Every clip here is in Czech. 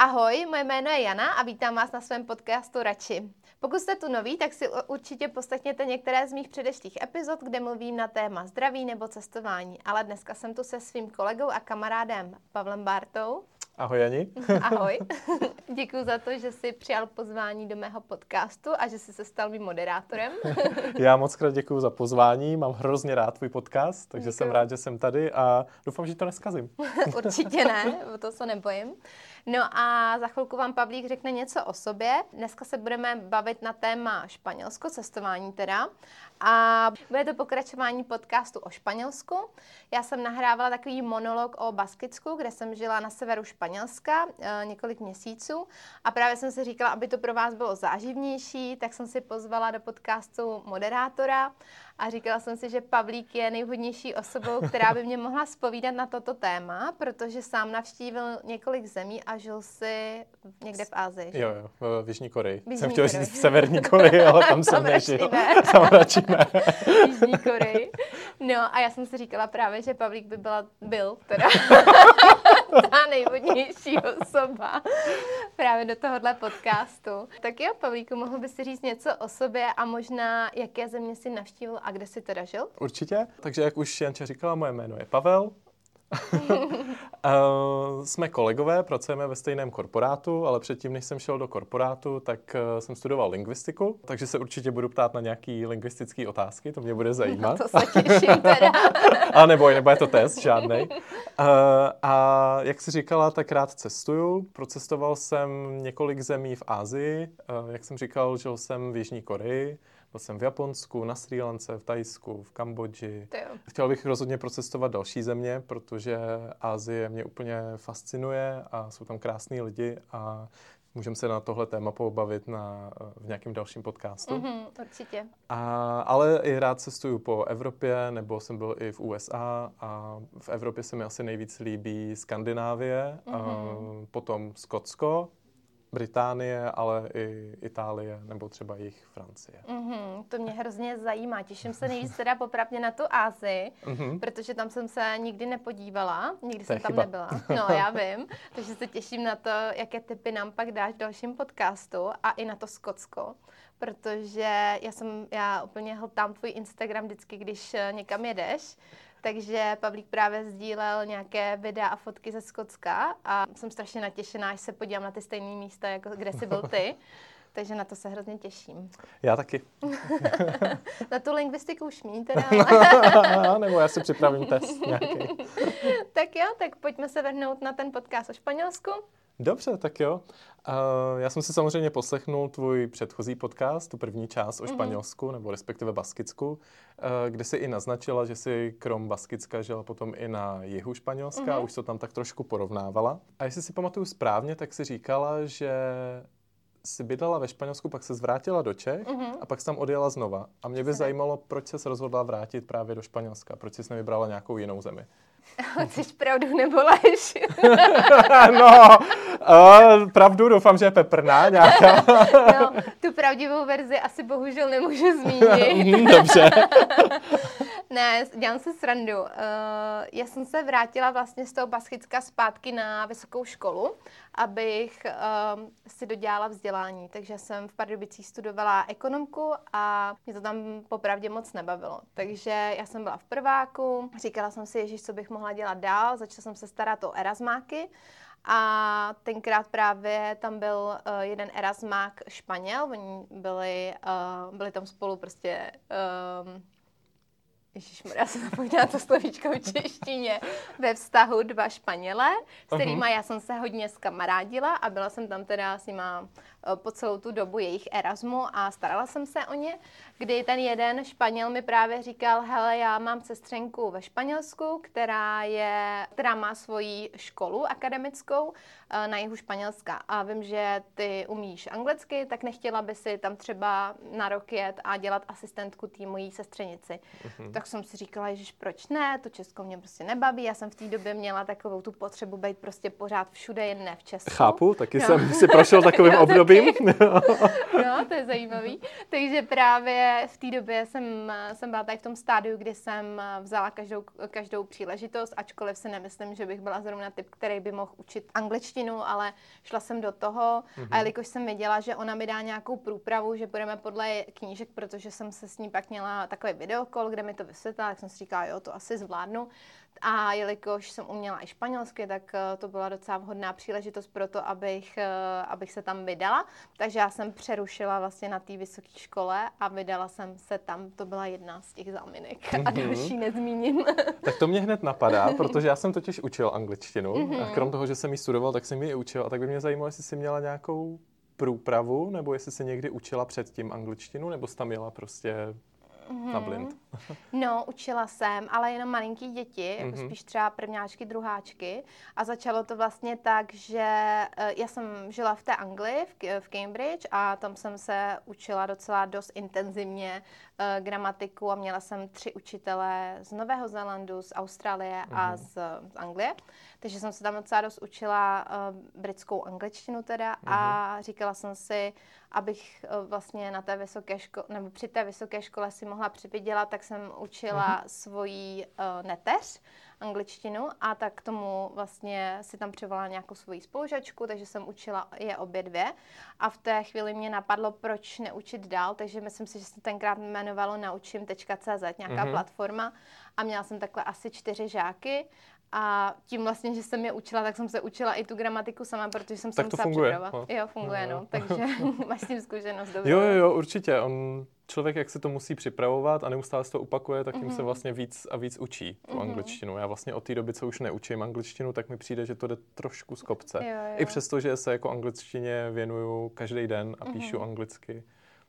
Ahoj, moje jméno je Jana a vítám vás na svém podcastu Rači. Pokud jste tu noví, tak si určitě poslechněte některé z mých předešlých epizod, kde mluvím na téma zdraví nebo cestování. Ale dneska jsem tu se svým kolegou a kamarádem Pavlem Bartou. Ahoj Jani. Ahoj. Děkuji za to, že jsi přijal pozvání do mého podcastu a že jsi se stal mým moderátorem. Já moc krát děkuji za pozvání, mám hrozně rád tvůj podcast, takže děkuju. jsem rád, že jsem tady a doufám, že to neskazím. Určitě ne, o to se nebojím. No a za chvilku vám Pavlík řekne něco o sobě. Dneska se budeme bavit na téma Španělsko, cestování teda. A bude to pokračování podcastu o Španělsku. Já jsem nahrávala takový monolog o Baskicku, kde jsem žila na severu Španělska e, několik měsíců. A právě jsem si říkala, aby to pro vás bylo záživnější, tak jsem si pozvala do podcastu moderátora a říkala jsem si, že Pavlík je nejvhodnější osobou, která by mě mohla spovídat na toto téma, protože sám navštívil několik zemí a žil si někde v Ázii. Jo, jo, v Jižní Koreji. Jižní jsem chtěl říct v Severní Koreji, ale tam jsem nežil. Tam radši ne. Jižní Koreji. No a já jsem si říkala právě, že Pavlík by byla, byl teda ta nejvhodnější osoba právě do tohohle podcastu. Tak jo, Pavlíku, mohl bys si říct něco o sobě a možná jaké země si navštívil a kde jsi teda žil? Určitě. Takže jak už Janče říkala, moje jméno je Pavel, jsme kolegové, pracujeme ve stejném korporátu, ale předtím, než jsem šel do korporátu, tak uh, jsem studoval lingvistiku, takže se určitě budu ptát na nějaké lingvistické otázky, to mě bude zajímat. No to se těším teda. a nebo, nebo je to test, žádný. Uh, a jak jsi říkala, tak rád cestuju. Procestoval jsem několik zemí v Ázii. Uh, jak jsem říkal, žil jsem v Jižní Koreji. Byl jsem v Japonsku, na Sri Lance, v Tajsku, v Kambodži. Chtěl bych rozhodně procestovat další země, protože Ázie mě úplně fascinuje a jsou tam krásní lidi a můžeme se na tohle téma pobavit na, v nějakém dalším podcastu. Mm-hmm, určitě. A, ale i rád cestuju po Evropě, nebo jsem byl i v USA a v Evropě se mi asi nejvíc líbí Skandinávie, mm-hmm. a potom Skotsko, Británie, ale i Itálie nebo třeba jich Francie. Mm-hmm, to mě hrozně zajímá. Těším se nejvíc teda popravdě na tu Ázii, mm-hmm. protože tam jsem se nikdy nepodívala, nikdy to jsem tam chyba. nebyla. No, já vím. Takže se těším na to, jaké typy nám pak dáš v dalším podcastu a i na to Skotsko, protože já jsem, já úplně hltám tvůj Instagram vždycky, když eh, někam jedeš, takže Pavlík právě sdílel nějaké videa a fotky ze Skotska a jsem strašně natěšená, až se podívám na ty stejné místa, jako kde jsi byl ty. Takže na to se hrozně těším. Já taky. na tu lingvistiku už mí teda. Nebo já si připravím test nějaký. tak jo, tak pojďme se vrhnout na ten podcast o Španělsku. Dobře, tak jo. Uh, já jsem si samozřejmě poslechnul tvůj předchozí podcast, tu první část o mm-hmm. Španělsku, nebo respektive Baskicku, uh, kde jsi i naznačila, že si krom Baskicka žila potom i na jihu Španělska mm-hmm. a už to tam tak trošku porovnávala. A jestli si pamatuju správně, tak si říkala, že si bydlela ve Španělsku, pak se zvrátila do Čech mm-hmm. a pak tam odjela znova. A mě by zajímalo, proč se rozhodla vrátit právě do Španělska, proč jsi nevybrala nějakou jinou zemi. Chceš pravdu nebo lež? no, uh, pravdu doufám, že je peprná nějaká. no, tu pravdivou verzi asi bohužel nemůžu zmínit. Mhm, dobře. Ne, dělám si srandu. Uh, já jsem se vrátila vlastně z toho Baschicka zpátky na vysokou školu, abych uh, si dodělala vzdělání. Takže jsem v Pardubicích studovala ekonomku a mě to tam popravdě moc nebavilo. Takže já jsem byla v prváku, říkala jsem si, ježiš, co bych mohla dělat dál, začala jsem se starat o erasmáky a tenkrát právě tam byl uh, jeden erasmák Španěl, oni byli, uh, byli tam spolu prostě um, já jsem zapomněla to slovíčko v češtině, ve vztahu dva Španělé, s kterými uh-huh. já jsem se hodně skamarádila a byla jsem tam teda s nima po celou tu dobu jejich Erasmu a starala jsem se o ně, kdy ten jeden Španěl mi právě říkal, hele, já mám sestřenku ve Španělsku, která, je, která má svoji školu akademickou eh, na jihu Španělska a vím, že ty umíš anglicky, tak nechtěla by si tam třeba na rok jet a dělat asistentku té mojí sestřenici. Uh-huh. Tak jsem si říkala, že proč ne, to Česko mě prostě nebaví. Já jsem v té době měla takovou tu potřebu být prostě pořád všude, jen ne v Česku. Chápu, taky no. jsem si prošel takovým Jo, obdobím. No, to je zajímavý. Takže právě v té době jsem, jsem byla tady v tom stádiu, kdy jsem vzala každou, každou příležitost, ačkoliv si nemyslím, že bych byla zrovna typ, který by mohl učit angličtinu, ale šla jsem do toho mm-hmm. a Mhm. jelikož jsem věděla, že ona mi dá nějakou průpravu, že budeme podle knížek, protože jsem se s ní pak měla takový videokol, kde mi to vysvětlila, tak jsem si říkala, jo, to asi zvládnu. A jelikož jsem uměla i španělsky, tak eh, to byla docela vhodná příležitost pro to, abych, eh, abych se tam vydala. Takže já jsem přerušila vlastně na té vysoké škole a vydala jsem se tam. To byla jedna z těch záminek a Mhm. další nezmíním. Tak to mě hned napadá, protože já jsem totiž učil angličtinu Mhm. a krom toho, že jsem ji studoval, tak jsem ji i učil a tak by mě zajímalo, jestli jsi měla nějakou průpravu, nebo jestli jsi někdy učila předtím angličtinu, nebo jsi tam jela prostě na blind. No, učila jsem, ale jenom malinký děti, jako Mhm. spíš třeba prvňáčky, druháčky. A začalo to vlastně tak, že eh, já jsem žila v té Anglii, v, v Cambridge, a tam jsem se učila docela dost intenzivně eh, gramatiku a měla jsem tři učitele z Nového Zélandu, z Austrálie a Mhm. z, z Anglie. Takže jsem se tam docela dost učila uh, britskou angličtinu teda a říkala jsem si, abych uh, vlastně na té vysoké škole, nebo při té vysoké škole si mohla přivydělat, tak jsem učila svoji uh, neteř angličtinu a tak k tomu vlastně si tam přivolala nějakou svoji spolužačku, takže jsem učila je obě dvě a v té chvíli mě napadlo, proč neučit dál, takže myslím si, že se tenkrát jmenovalo naučím.cz, nějaká Mhm. platforma a měla jsem takhle asi čtyři žáky a tím vlastně, že jsem je učila, tak jsem se učila i tu gramatiku sama, protože jsem se Tak to musela funguje, připravovat. no. Jo, funguje, jo. no. Takže máš s tím zkušenost dobrou. Jo, jo, jo, určitě. On, člověk, jak se to musí připravovat a neustále se to opakuje, tak tím Mhm. se vlastně víc a víc učí tu angličtinu. Já vlastně od té doby, co už neučím angličtinu, tak mi přijde, že to jde trošku z kopce. Jo, jo. I přesto, že se jako angličtině věnuju každý den a píšu anglicky.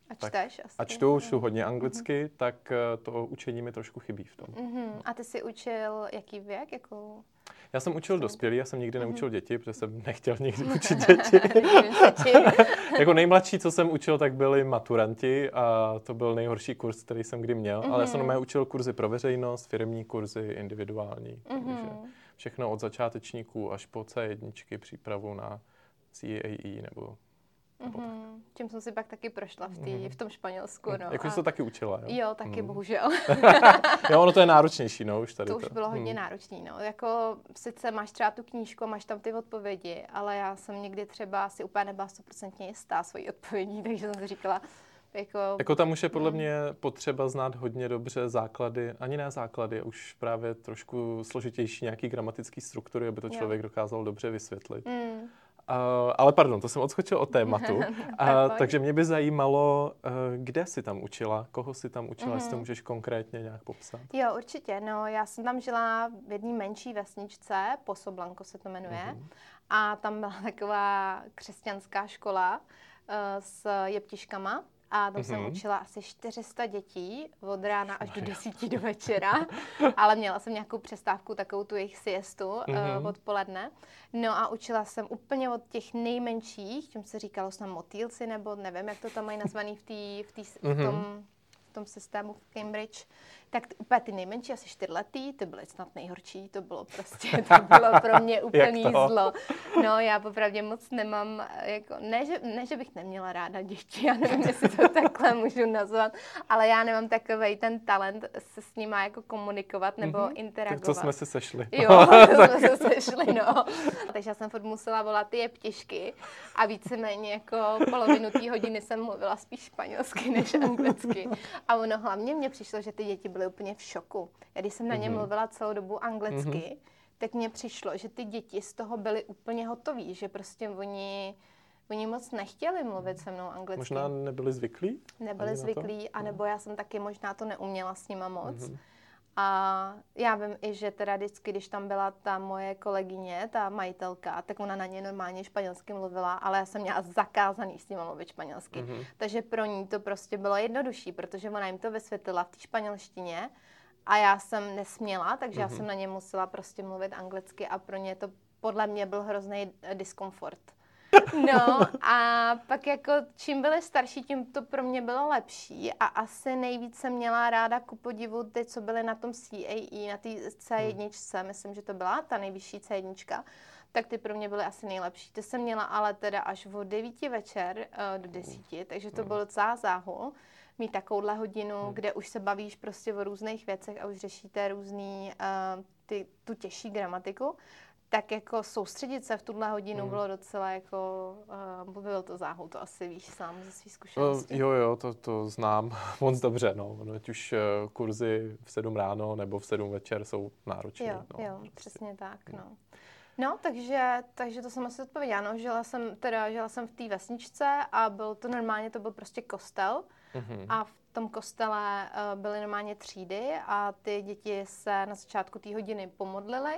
A tak- čteš asi. A čtu, čtu hodně anglicky, tak eh, to učení mi trošku chybí v tom. Mhm. A ty jsi učil jaký věk? Jako... Já jsem učil dospělý, já jsem Mhm. nikdy neučil děti, protože jsem nechtěl nikdy učit děti. Jako nejmladší, co jsem učil, tak byli maturanti a to byl nejhorší kurz, který jsem kdy měl. Ale já jsem normálně učil kurzy pro veřejnost, firmní kurzy, individuální. Takže Mhm. všechno od začátečníků až po C1, přípravu na CAE nebo... Mhm. Tím jsem si pak taky prošla v, tý, v tom Španělsku. No. Jako, a- jsi to taky učila, jo? Jo, taky Mm. bohužel. jo, ono to je náročnější, no, už tady To už bylo hodně Hmm. náročné. No. Jako, sice máš třeba tu knížku, máš tam ty odpovědi, ale já jsem někdy třeba si úplně nebyla stoprocentně jistá svojí odpovědí, takže jsem si říkala, jako, Jako tam už je podle mě potřeba znát hodně dobře základy, ani ne základy, už právě trošku složitější nějaký gramatický struktury, aby to Jo. člověk dokázal dobře vysvětlit. mm, Uh, ale pardon, to jsem odskočil od tématu. Uh, takže mě by zajímalo, uh, kde jsi tam učila, koho jsi tam učila, jestli to Mhm. můžeš konkrétně nějak popsat. Jo, určitě. No, já jsem tam žila v jedné menší vesničce, Posoblanko se to jmenuje. Mhm. A tam byla taková křesťanská škola uh, s jeptiškama. A tam jsem Mhm. učila asi 400 dětí od rána až do 10 do večera. Ale měla jsem nějakou přestávku, takovou tu jejich siestu Mhm. uh, odpoledne. No a učila jsem úplně od těch nejmenších, tím se říkalo snad motýlci, nebo nevím, jak to tam mají nazvaný v, tý, v, tý, v Mhm. tom v tom systému v Cambridge, tak úplně ty nejmenší, asi čtyřletý, ty byly snad nejhorší, to bylo prostě, to bylo pro mě úplný zlo. No, já popravdě moc nemám, jako, ne že, ne, že bych neměla ráda děti, já nevím, jestli to takhle můžu nazvat, ale já nemám takový ten talent se s nima jako komunikovat nebo Mhm. interagovat. Tak to jsme se sešli. Jo, to jsme se sešli, no. Takže já jsem furt musela volat ty jeptišky a víceméně jako polovinu té hodiny jsem mluvila spíš španělsky než anglicky. A ono hlavně mně přišlo, že ty děti byly úplně v šoku. Já když jsem na ně Mhm. mluvila celou dobu anglicky, tak mně přišlo, že ty děti z toho byly úplně hotoví, že prostě oni, oni moc nechtěli mluvit se mnou anglicky. Možná nebyli zvyklí? Nebyli zvyklí, anebo já jsem taky možná to neuměla s nima moc. Mhm. A já vím i, že teda vždycky, když tam byla ta moje kolegyně, ta majitelka, tak ona na ně normálně španělsky mluvila, ale já jsem měla zakázaný s nimi mluvit španělsky. Mhm. Takže pro ní to prostě bylo jednodušší, protože ona jim to vysvětlila v té španělštině a já jsem nesměla, takže Mhm. já jsem na ně musela prostě mluvit anglicky a pro ně to podle mě byl hrozný diskomfort. No a pak jako čím byly starší, tím to pro mě bylo lepší a asi nejvíc jsem měla ráda ku podivu ty, co byly na tom CAE, na té C1, hmm. myslím, že to byla ta nejvyšší C1, tak ty pro mě byly asi nejlepší. Ty jsem měla ale teda až od 9 večer uh, do 10, takže to hmm. byl docela záhul mít takovouhle hodinu, hmm. kde už se bavíš prostě o různých věcech a už řešíte různý, uh, ty, tu těžší gramatiku tak jako soustředit se v tuhle hodinu hmm. bylo docela jako, uh, byl to záhul, to asi víš sám ze svých zkušeností. Uh, jo, jo, to, to znám moc dobře, no. Ať už uh, kurzy v 7 ráno nebo v 7 večer jsou náročné. Jo, no, jo, prostě. přesně tak, no. No, takže, takže to jsem asi odpověděla. No, žila jsem, teda, žila jsem v té vesničce a byl to normálně, to byl prostě kostel. Mm-hmm. A v tom kostele uh, byly normálně třídy a ty děti se na začátku té hodiny pomodlily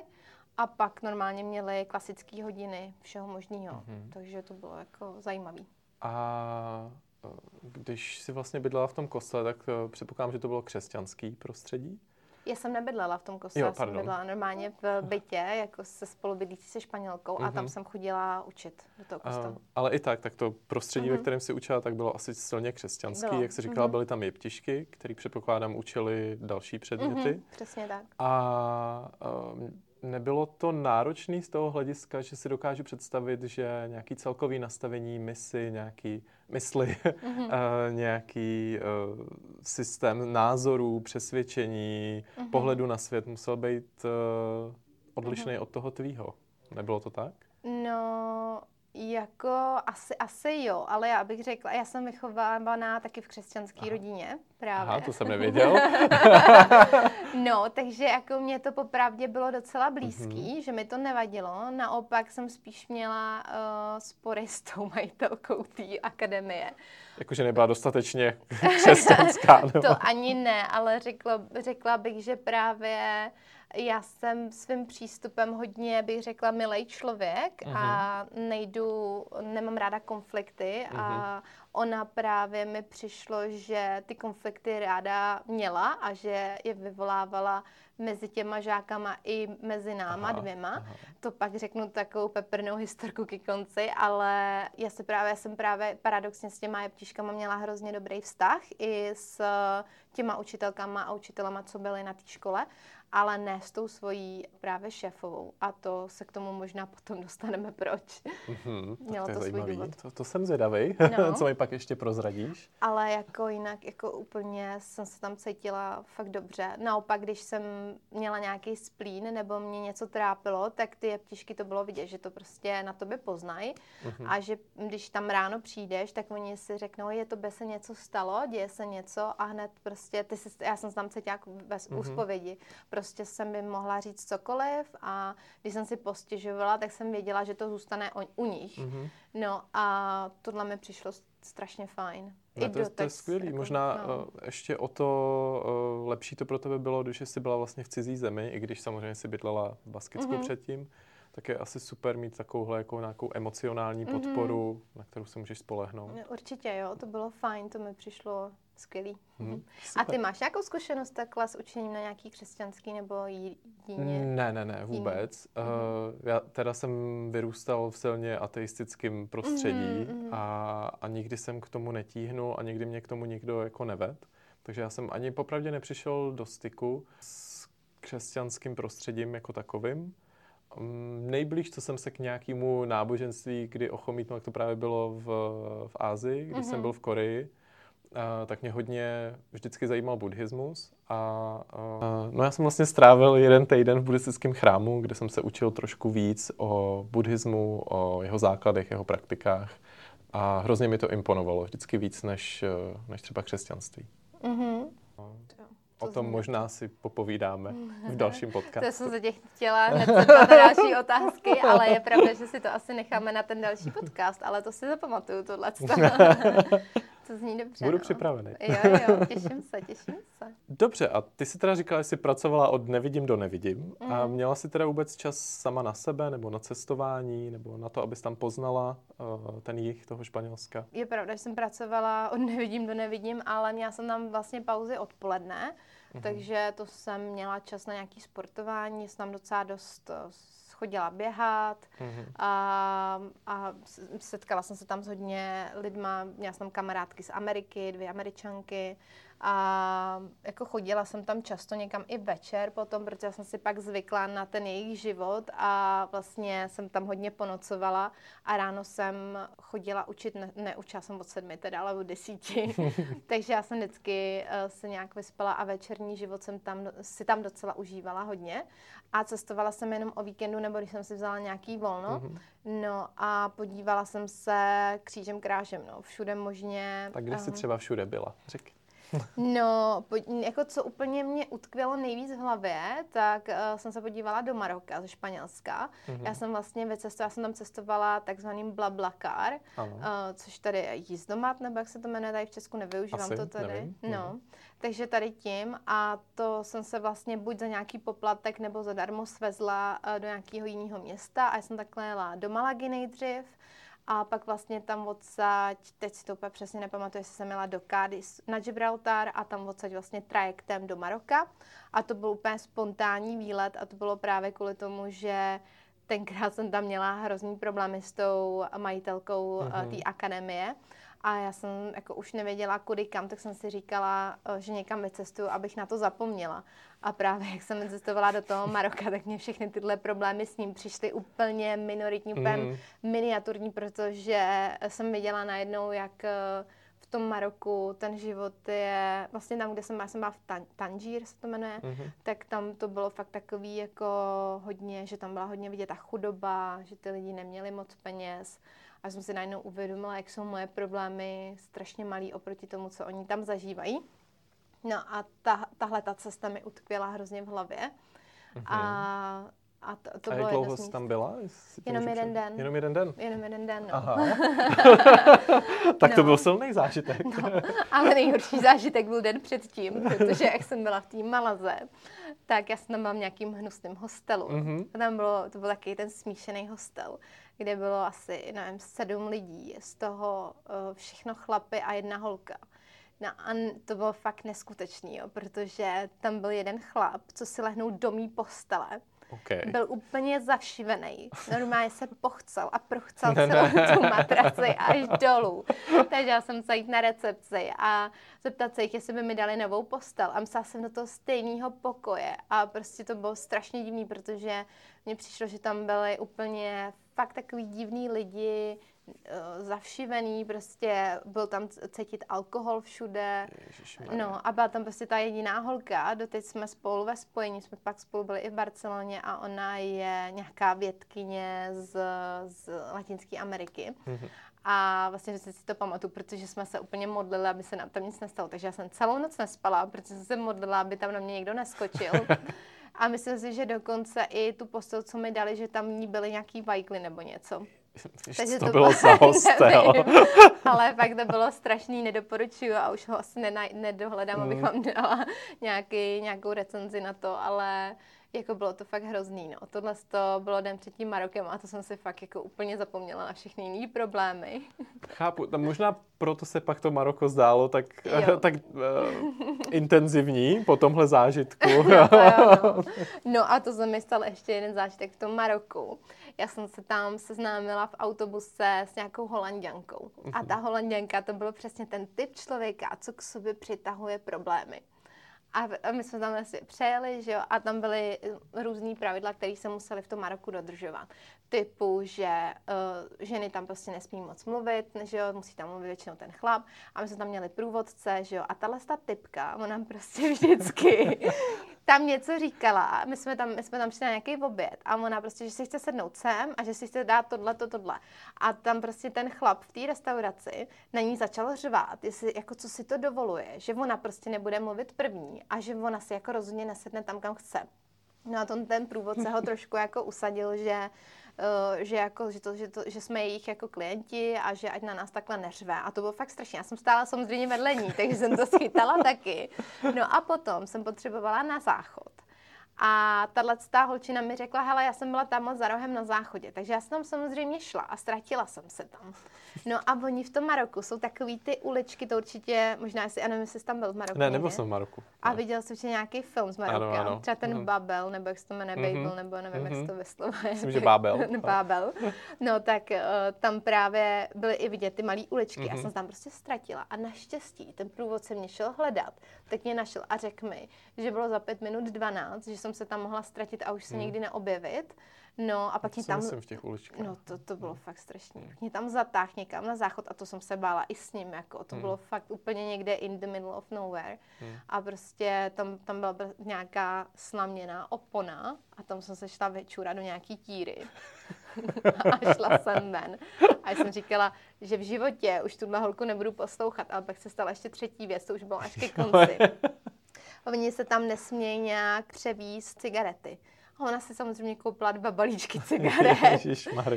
a pak normálně měli klasické hodiny všeho možného. Mm-hmm. Takže to bylo jako zajímavé. A eh, když si vlastně bydlela v tom kostele, tak eh, předpokládám, že to bylo křesťanský prostředí? Já jsem nebydlela v tom kostele, jo, jsem bydlela normálně v bytě, jako se spolubydlící se španělkou mm-hmm. a tam mhm. jsem chodila učit do toho kostela. Uh, ale i tak, tak to prostředí, mm-hmm. ve kterém si učila, tak bylo asi silně křesťanský. Bylo. Jak jsi říkala, mm-hmm. byly tam jeptišky, který předpokládám učili další předměty. Mm-hmm, přesně tak. A um, Nebylo to náročné z toho hlediska, že si dokážu představit, že nějaký celkový nastavení mysli, nějaký mysli, mm-hmm. uh, nějaký uh, systém názorů, přesvědčení, mm-hmm. pohledu na svět musel být uh, odlišný mm-hmm. od toho tvýho. Nebylo to tak? No, jako asi, asi jo, ale já bych řekla, já jsem vychovávaná taky v křesťanské rodině právě. Aha, to jsem nevěděl. no, takže jako mě to popravdě bylo docela blízký, mm-hmm. že mi to nevadilo. Naopak jsem spíš měla uh, spory s tou majitelkou té akademie. Jakože nebyla dostatečně křesťanská. to ani ne, ale řekla, řekla bych, že právě já jsem svým přístupem hodně, bych řekla, milý člověk uh-huh. a mhm. nejdu, nemám ráda konflikty uh-huh. a mhm. ona právě mi přišlo, že ty konflikty ráda měla a že je vyvolávala mezi těma žákama i mezi náma aha, dvěma. Aha. To pak řeknu takovou peprnou historku ke konci, ale já se právě, jsem právě paradoxně s těma jeptiškama měla hrozně dobrý vztah i s těma učitelkama a učitelama, co byly na té škole ale ne s tou svojí právě šéfovou. A to se k tomu možná potom dostaneme, proč. Mm-hmm, Mělo to, to svůj důvod. To, to jsem zvědavý, no. co mi pak ještě prozradíš. Ale jako jinak, jako úplně jsem se tam cítila fakt dobře. Naopak, když jsem měla nějaký splín nebo mě něco trápilo, tak ty jeptišky to bylo vidět, že to prostě na tobě poznají mm-hmm. a že když tam ráno přijdeš, tak oni si řeknou, je to by se něco stalo, děje se něco a hned prostě, ty jsi, já jsem se tam cítila jako bez mm-hmm. úspovědi prostě jsem mi mohla říct cokoliv a když jsem si postěžovala, tak jsem věděla, že to zůstane o, u nich. Mm-hmm. No a tohle mi přišlo strašně fajn. Ne, to, to je skvělý. Jako, Možná no. uh, ještě o to uh, lepší to pro tebe bylo, když jsi byla vlastně v cizí zemi, i když samozřejmě si bydlela v Baskicku mm-hmm. předtím, tak je asi super mít takovouhle jako nějakou emocionální mhm. podporu, mm-hmm. na kterou se můžeš spolehnout. Určitě jo, to bylo fajn, to mi přišlo skvělý. Hmm, a ty máš nějakou zkušenost takhle s učením na nějaký křesťanský nebo jiný? Ne, ne, ne, vůbec. Uh, já teda jsem vyrůstal v silně ateistickém prostředí mm-hmm. a, a nikdy jsem k tomu netíhnul a nikdy mě k tomu nikdo jako neved. Takže já jsem ani popravdě nepřišel do styku s křesťanským prostředím jako takovým. Um, nejblíž, co jsem se k nějakému náboženství, kdy ochomítnul, jak to právě bylo v, v Ázii, když mm-hmm. jsem byl v Koreji, Uh, tak mě hodně vždycky zajímal buddhismus a uh, no já jsem vlastně strávil jeden týden v buddhistickém chrámu, kde jsem se učil trošku víc o buddhismu, o jeho základech, jeho praktikách a hrozně mi to imponovalo, vždycky víc než, než třeba křesťanství. Mm-hmm. To o tom zní. možná si popovídáme v dalším podcastu. To jsem se tě chtěla hned na další otázky, ale je pravda, že si to asi necháme na ten další podcast, ale to si zapamatuju, tohle. To zní dobře. Budu no. připravený. Jo, jo, těším se, těším se. Dobře, a ty jsi teda říkala, že jsi pracovala od nevidím do nevidím. Mm. A měla jsi teda vůbec čas sama na sebe, nebo na cestování, nebo na to, abys tam poznala uh, ten jich toho Španělska? Je pravda, že jsem pracovala od nevidím do nevidím, ale měla jsem tam vlastně pauzy odpoledne, mm. takže to jsem měla čas na nějaký sportování, jsem tam docela dost chodila běhat mm-hmm. a, a setkala jsem se tam s hodně lidma, měla jsem tam kamarádky z Ameriky, dvě američanky a jako chodila jsem tam často někam i večer potom, protože jsem si pak zvykla na ten jejich život a vlastně jsem tam hodně ponocovala a ráno jsem chodila učit, ne, neučila jsem od sedmi teda, ale od desíti, takže já jsem vždycky uh, se nějak vyspala a večerní život jsem tam, si tam docela užívala hodně a cestovala jsem jenom o víkendu nebo když jsem si vzala nějaký volno, mm-hmm. no a podívala jsem se křížem krážem, no, všude možně. Tak kde um, jsi třeba všude byla, řekni. No, jako co úplně mě utkvělo nejvíc v hlavě, tak uh, jsem se podívala do Maroka, ze Španělska. Mm-hmm. Já jsem vlastně vycestovala, já jsem tam cestovala takzvaným Blablacar, uh, což tady je jízdomat, nebo jak se to jmenuje tady v Česku, nevyužívám Asi, to tady. Nevím. No, mm-hmm. takže tady tím a to jsem se vlastně buď za nějaký poplatek nebo zadarmo svezla uh, do nějakého jiného města a já jsem takhle jela do Malagy nejdřív, a pak vlastně tam odsaď, teď si to úplně přesně nepamatuju, jestli jsem měla do Cádiz na Gibraltar a tam odsaď vlastně trajektem do Maroka. A to byl úplně spontánní výlet a to bylo právě kvůli tomu, že tenkrát jsem tam měla hrozný problémy s tou majitelkou mm-hmm. té akademie a já jsem jako už nevěděla kudy kam, tak jsem si říkala, eh, že někam vycestuju, abych na to zapomněla. A právě jak jsem cestovala do toho Maroka, tak mě všechny tyhle problémy s ním přišly úplně minoritní, úplně mm. miniaturní, protože jsem viděla najednou, jak eh, v tom Maroku ten život je, vlastně tam, kde jsem, já jsem byla v Tan- Tanžír, se to jmenuje, mm-hmm. tak tam to bylo fakt takový jako hodně, že tam byla hodně vidět ta chudoba, že ty lidi neměli moc peněz a jsem si najednou uvědomila, jak jsou moje problémy strašně malý oproti tomu, co oni tam zažívají. No a ta, tahle ta cesta mi utkvěla hrozně v hlavě. Mm-hmm. A a to, to a bylo jak dlouho jsi tam byla? Jenom jeden den. Jenom jeden den? Jenom jeden den, no. Aha. tak no. to byl silný zážitek. no, ale nejhorší zážitek byl den předtím, protože jak jsem byla v té Malaze, tak já jsem tam byla v nějakým hnusným hostelu. Mm-hmm. A tam bylo, to byl takový ten smíšený hostel, kde bylo asi, nevím, sedm lidí, z toho uh, všechno chlapy a jedna holka. No a to bylo fakt neskutečný, jo, protože tam byl jeden chlap, co si lehnul do mý postele Okay. Byl úplně zavšivený. Normálně se pochcel a prochcel ne, celou ne. tu matraci až dolů. Takže já jsem se jít na recepci a zeptat se jich, jestli by mi dali novou postel. A myslela jsem do toho stejného pokoje. A prostě to bylo strašně divný, protože mně přišlo, že tam byly úplně fakt takový divný lidi, Eh, zavšivený, prostě byl tam cítit alkohol všude. No a byla tam prostě ta jediná holka, doteď jsme spolu ve spojení, jsme pak spolu byli i v Barceloně a ona je nějaká vědkyně z, z Latinské Ameriky. Mm-hmm. A vlastně že si to pamatuju, protože jsme se úplně modlili, aby se nám tam nic nestalo. Takže já jsem celou noc nespala, protože jsem se modlila, aby tam na mě někdo neskočil. A myslím si, že dokonce i tu postel, co mi dali, že tam ní byly nějaký vajkly nebo něco. Takže to, to bylo za hostel. ale fakt to bylo strašný, nedoporučuju a už ho asi nedohledám, mm. abych vám dala nějaký, nějakou recenzi na to, ale jako bylo to fakt hrozný, no. Tohle to bylo den před tím Marokem a to jsem si fakt jako úplně zapomněla na všechny jiné problémy. Chápu, tam možná proto se pak to Maroko zdálo tak, tak uh, intenzivní po tomhle zážitku. jo, jo, no. no a to se mi stal ještě jeden zážitek v tom Maroku. Já jsem se tam seznámila v autobuse s nějakou holanděnkou. A ta mhm. holanděnka to byl přesně ten typ člověka, co k sobě přitahuje problémy. A my jsme tam asi přejeli, že jo, a tam byly různý pravidla, které se museli v tom Maroku dodržovat. Typu, že uh, ženy tam prostě nesmí moc mluvit, že jo, musí tam mluvit většinou ten chlap. A my jsme tam měli průvodce, že jo, a tahle ta typka, ona nám prostě vždycky tam něco říkala. My jsme tam, my jsme tam šli na nějaký oběd a ona prostě, že si chce sednout sem a že si chce dát tohle, to, tohle. A tam prostě ten chlap v té restauraci na ní začal řvát, jestli, jako co si to dovoluje, že ona prostě nebude mluvit první a že ona si jako rozhodně nesedne tam, kam chce. No a ten, ten průvodce ho trošku jako usadil, že že, jako, že, to, že, to, že jsme jejich jako klienti a že ať na nás takhle neřve. A to bylo fakt strašně. Já jsem stála samozřejmě vedle ní, takže jsem to schytala taky. No a potom jsem potřebovala na záchod. A tahle ta holčina mi řekla, hele, já jsem byla tam za rohem na záchodě, takže já jsem tam samozřejmě šla a ztratila jsem se tam. No a oni v tom Maroku jsou takový ty uličky, to určitě, možná si, jestli jsi tam byl v Maroku. Ne, nebyl jsem v Maroku. A ne. viděl jsi nějaký film z Maroka, ano, ano. třeba ten mm. Babel, nebo jak se to jmenuje, mm-hmm. Babel, nebo nevím, mm-hmm. jak se to vyslovuje. Myslím, že Babel. Babel. No tak uh, tam právě byly i vidět ty malé uličky. Mm-hmm. Já jsem se tam prostě ztratila a naštěstí ten průvodce mě šel hledat, tak mě našel a řekl mi, že bylo za pět minut 12, že jsem se tam mohla ztratit a už se mm. nikdy neobjevit. No a pak mě tam... v těch uličkách. No to, to bylo hmm. fakt strašný. Hmm. Mě tam zatáhl někam na záchod a to jsem se bála i s ním, jako to hmm. bylo fakt úplně někde in the middle of nowhere. Hmm. A prostě tam, tam byla nějaká slaměná opona a tam jsem se šla vyčura do nějaký tíry. a šla jsem ven. A jsem říkala, že v životě už tuhle holku nebudu poslouchat, ale pak se stala ještě třetí věc, to už bylo až ke konci. Oni se tam nesmějí nějak převíst cigarety. A ona si samozřejmě koupila dva balíčky cigaret.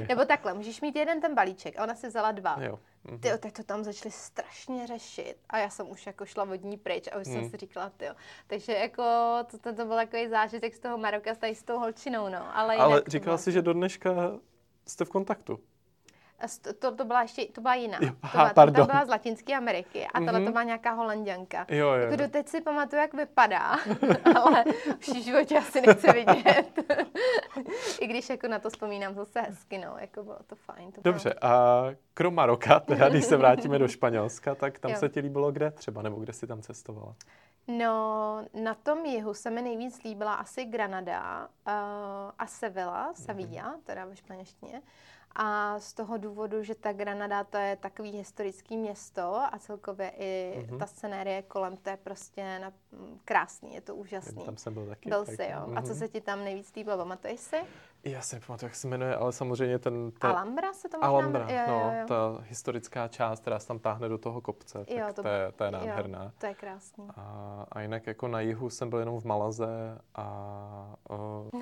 Nebo takhle, můžeš mít jeden ten balíček a ona si vzala dva. Jo. Mhm. Ty, tak to tam začali strašně řešit a já jsem už jako šla vodní pryč a už mm. jsem si říkala, ty. Takže jako to, to, to byl takový zážitek z toho Maroka s tou holčinou, no. Ale, Ale říkala si, že do dneška jste v kontaktu. To, to byla ještě, to byla jiná. Jo, aha, to byla. To byla z Latinské Ameriky a tohle mm-hmm. to byla nějaká holanděnka. Jo, jo. Jako doteď si pamatuju, jak vypadá, ale už v životě asi nechci vidět. I když jako na to vzpomínám zase hezky, no, jako bylo to fajn. To Dobře, bylo... a krom Maroka, teda když se vrátíme do Španělska, tak tam jo. se ti líbilo kde třeba, nebo kde jsi tam cestovala? No, na tom jihu se mi nejvíc líbila asi Granada uh, a Sevilla, Sevilla, mm-hmm. teda ve španělštině. A z toho důvodu, že ta Granada to je takový historický město a celkově i mm-hmm. ta scenérie kolem, to je prostě na, krásný, je to úžasný. Tam jsem byl taky. Byl jsi, jo. Mm-hmm. A co mhm. se ti tam nejvíc líbilo, pamatuješ si? Já si nepamatuju, jak se jmenuje, ale samozřejmě ten... Ta... Alhambra se to možná... Alhambra, jo, no, jo, jo. ta historická část, která se tam táhne do toho kopce, tak jo, to, to, je, to je nádherná. Jo, to je krásný. A, a jinak jako na jihu jsem byl jenom v Malaze a... Uh,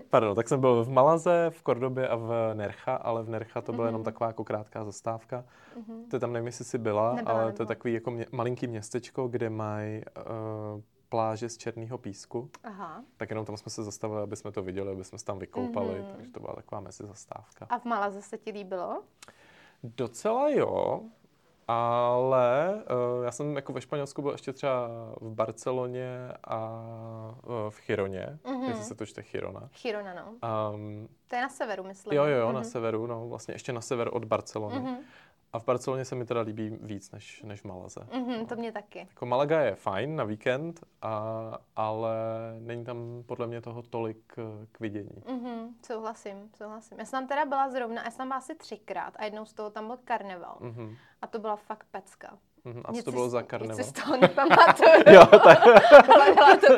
pardon, tak jsem byl v Malaze, v Kordobě a v Nercha, ale v Nercha to byla mm-hmm. jenom taková jako krátká zastávka. Mm-hmm. To tam nevím, jestli jsi byla, nebyla, ale nebyla. to je takový jako mě, malinký městečko, kde mají uh, pláže z černého písku. Aha. Tak jenom tam jsme se zastavili, aby jsme to viděli, aby jsme se tam vykoupali, mm-hmm. takže to byla taková mezi zastávka. A v Malaze se ti líbilo? Docela jo, ale uh, já jsem jako ve Španělsku byl ještě třeba v Barceloně a uh, v Chironě, mm-hmm. jestli se to čte Chirona. Chirona, no. Um, to je na severu, myslím. Jo, jo, mm-hmm. na severu, no, vlastně ještě na sever od Barcelony. Mm-hmm. A v Barceloně se mi teda líbí víc než, než v Malaze. Mm-hmm, to mě taky. Jako Malaga je fajn na víkend, a, ale není tam podle mě toho tolik eh, k vidění. Mm-hmm, souhlasím, souhlasím. Já jsem tam teda byla zrovna, já jsem byla asi třikrát a jednou z toho tam byl karneval. Mm-hmm. A to byla fakt pecka. Mm-hmm. A co to bylo za karneval? Nic si z toho nepamatuju. jo, tak.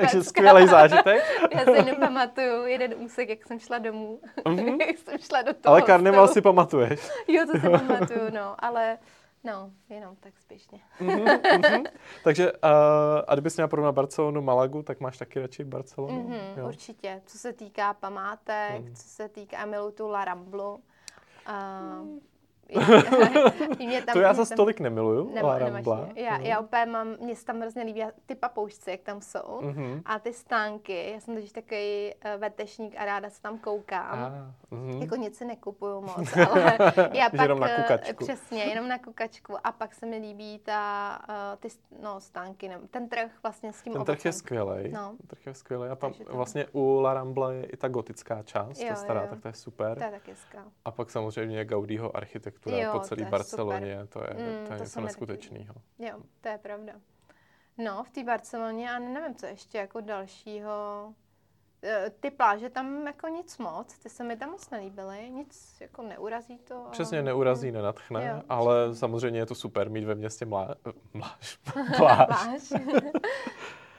Takže skvělý zážitek. Já si nepamatuju jeden úsek, jak jsem šla domů. Mm-hmm. jak jsem šla do toho Ale karneval si pamatuješ? jo, to si pamatuju, no, ale No, jenom tak spíšně. mm-hmm, mm-hmm. Takže uh, a kdybys měla porovnat Barcelonu, Malagu, tak máš taky radši Barcelonu? Mm-hmm, jo? Určitě. Co se týká památek, mm. co se týká, miluji tu La Ramblu. Uh, mm mě tam, to já zase tolik nemiluju, Nebo, Rambla. Já, mm. já úplně mám, mě se tam hrozně líbí ty papoušci, jak tam jsou. Mm-hmm. A ty stánky, já jsem totiž takový uh, vetešník a ráda se tam koukám. Ah, mm-hmm. Jako nic si nekupuju moc, ale já pak... jenom na eh, kukačku. Přesně, jenom na kukačku. A pak se mi líbí ta, uh, ty no, stánky, ne, ten trh vlastně s tím Ten trh je skvělý. No. Ten trh je skvělý. A tam vlastně u La Rambla je i ta gotická část, jo, ta stará, jo. tak to je super. To je taky A pak samozřejmě Gaudího architektura architektura jo, po celé Barceloně, super. to je, mm, to je to něco neskutečného. Jo, to je pravda. No, v té Barceloně a nevím, co ještě jako dalšího. E, ty pláže tam jako nic moc, ty se mi tam moc nelíbily, nic jako neurazí to. Přesně, neurazí, nenatchne, jo. ale samozřejmě je to super mít ve městě mlá... mláž. pláž.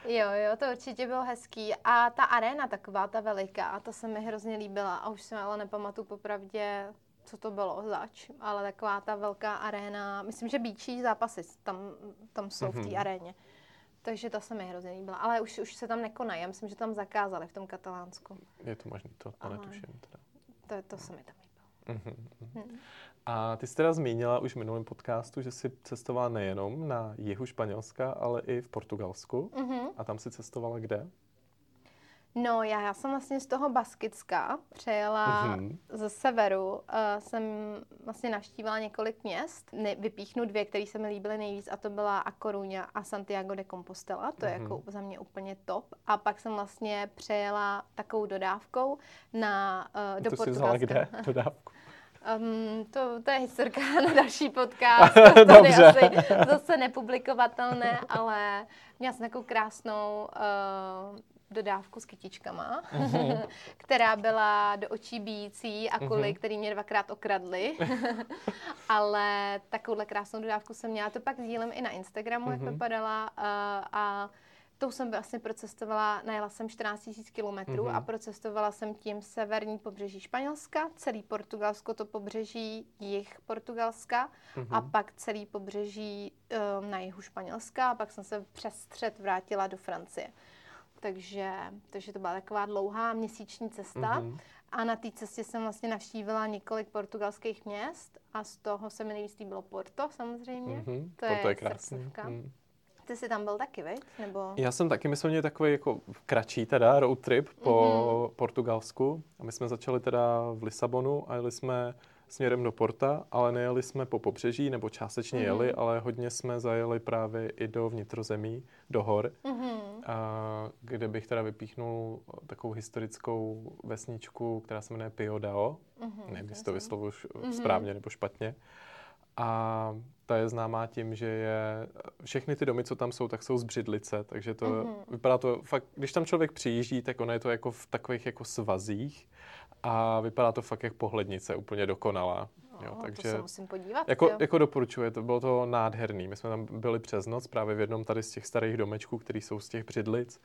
Jo, jo, to určitě bylo hezký. A ta arena taková, ta veliká, ta se mi hrozně líbila a už jsem ale nepamatuju popravdě, co to bylo zač, ale taková ta velká aréna, myslím, že bíčí zápasy tam, tam jsou mm-hmm. v té mhm. aréně. Takže to se mi hrozně líbila. Ale už, už se tam nekonají. Já myslím, že tam zakázali v tom Katalánsku. Je to možné, to, to netuším. Teda. To, to se mi tam líbilo. Mm-hmm. Hmm. A ty jsi teda zmínila už v minulém podcastu, že jsi cestovala nejenom na jihu Španělska, ale i v Portugalsku. Mm-hmm. A tam si cestovala kde? No, já, já jsem vlastně z toho Baskicka přejela mm-hmm. ze severu. Uh, jsem vlastně navštívila několik měst. Ne, vypíchnu dvě, které se mi líbily nejvíc, a to byla A Coruña a Santiago de Compostela. To mm-hmm. je jako mhm. za mě úplně top. A pak jsem vlastně přejela takovou dodávkou na, uh, do to Portugalska. To kde dodávku? Um, to, to je historka na další podcast. To Dobře. asi zase nepublikovatelné, ale měla jsem takovou krásnou uh, dodávku s kytičkama, uh-huh. která byla do očí bíjící a kuly, uh-huh. který mě dvakrát okradly. Ale takovouhle krásnou dodávku jsem měla. To pak sdílím i na Instagramu, uh-huh. jak vypadala. Uh, a tou jsem vlastně procestovala, najela jsem 14 000 kilometrů uh-huh. a procestovala jsem tím severní pobřeží Španělska, celý Portugalsko, to pobřeží jih Portugalska uh-huh. a pak celý pobřeží um, na jihu Španělska a pak jsem se přes střed vrátila do Francie. Takže, takže to byla taková dlouhá měsíční cesta. Mm-hmm. A na té cestě jsem vlastně navštívila několik portugalských měst a z toho se mi nejvíc líbilo Porto samozřejmě. Mm-hmm. To Porto je, je krásný. Mm. Ty jsi tam byl taky, viď? Nebo... Já jsem taky, my jsme měli takový jako kratší teda road trip po mm-hmm. Portugalsku. A my jsme začali teda v Lisabonu a jeli jsme směrem do Porta, ale nejeli jsme po pobřeží, nebo částečně mm-hmm. jeli, ale hodně jsme zajeli právě i do vnitrozemí, do hor, mm-hmm. a, kde bych teda vypíchnul takovou historickou vesničku, která se jmenuje Piodao. Mm-hmm, Nevím, jestli to vyslovu mm-hmm. správně nebo špatně. A ta je známá tím, že je, všechny ty domy, co tam jsou, tak jsou z břidlice, takže to mm-hmm. vypadá to fakt, když tam člověk přijíždí, tak ono je to jako v takových jako svazích a vypadá to fakt jak pohlednice, úplně dokonalá. No, jo, takže to se musím podívat. Jako, jo. jako doporučuje, to bylo to nádherný. My jsme tam byli přes noc právě v jednom tady z těch starých domečků, který jsou z těch břidlic,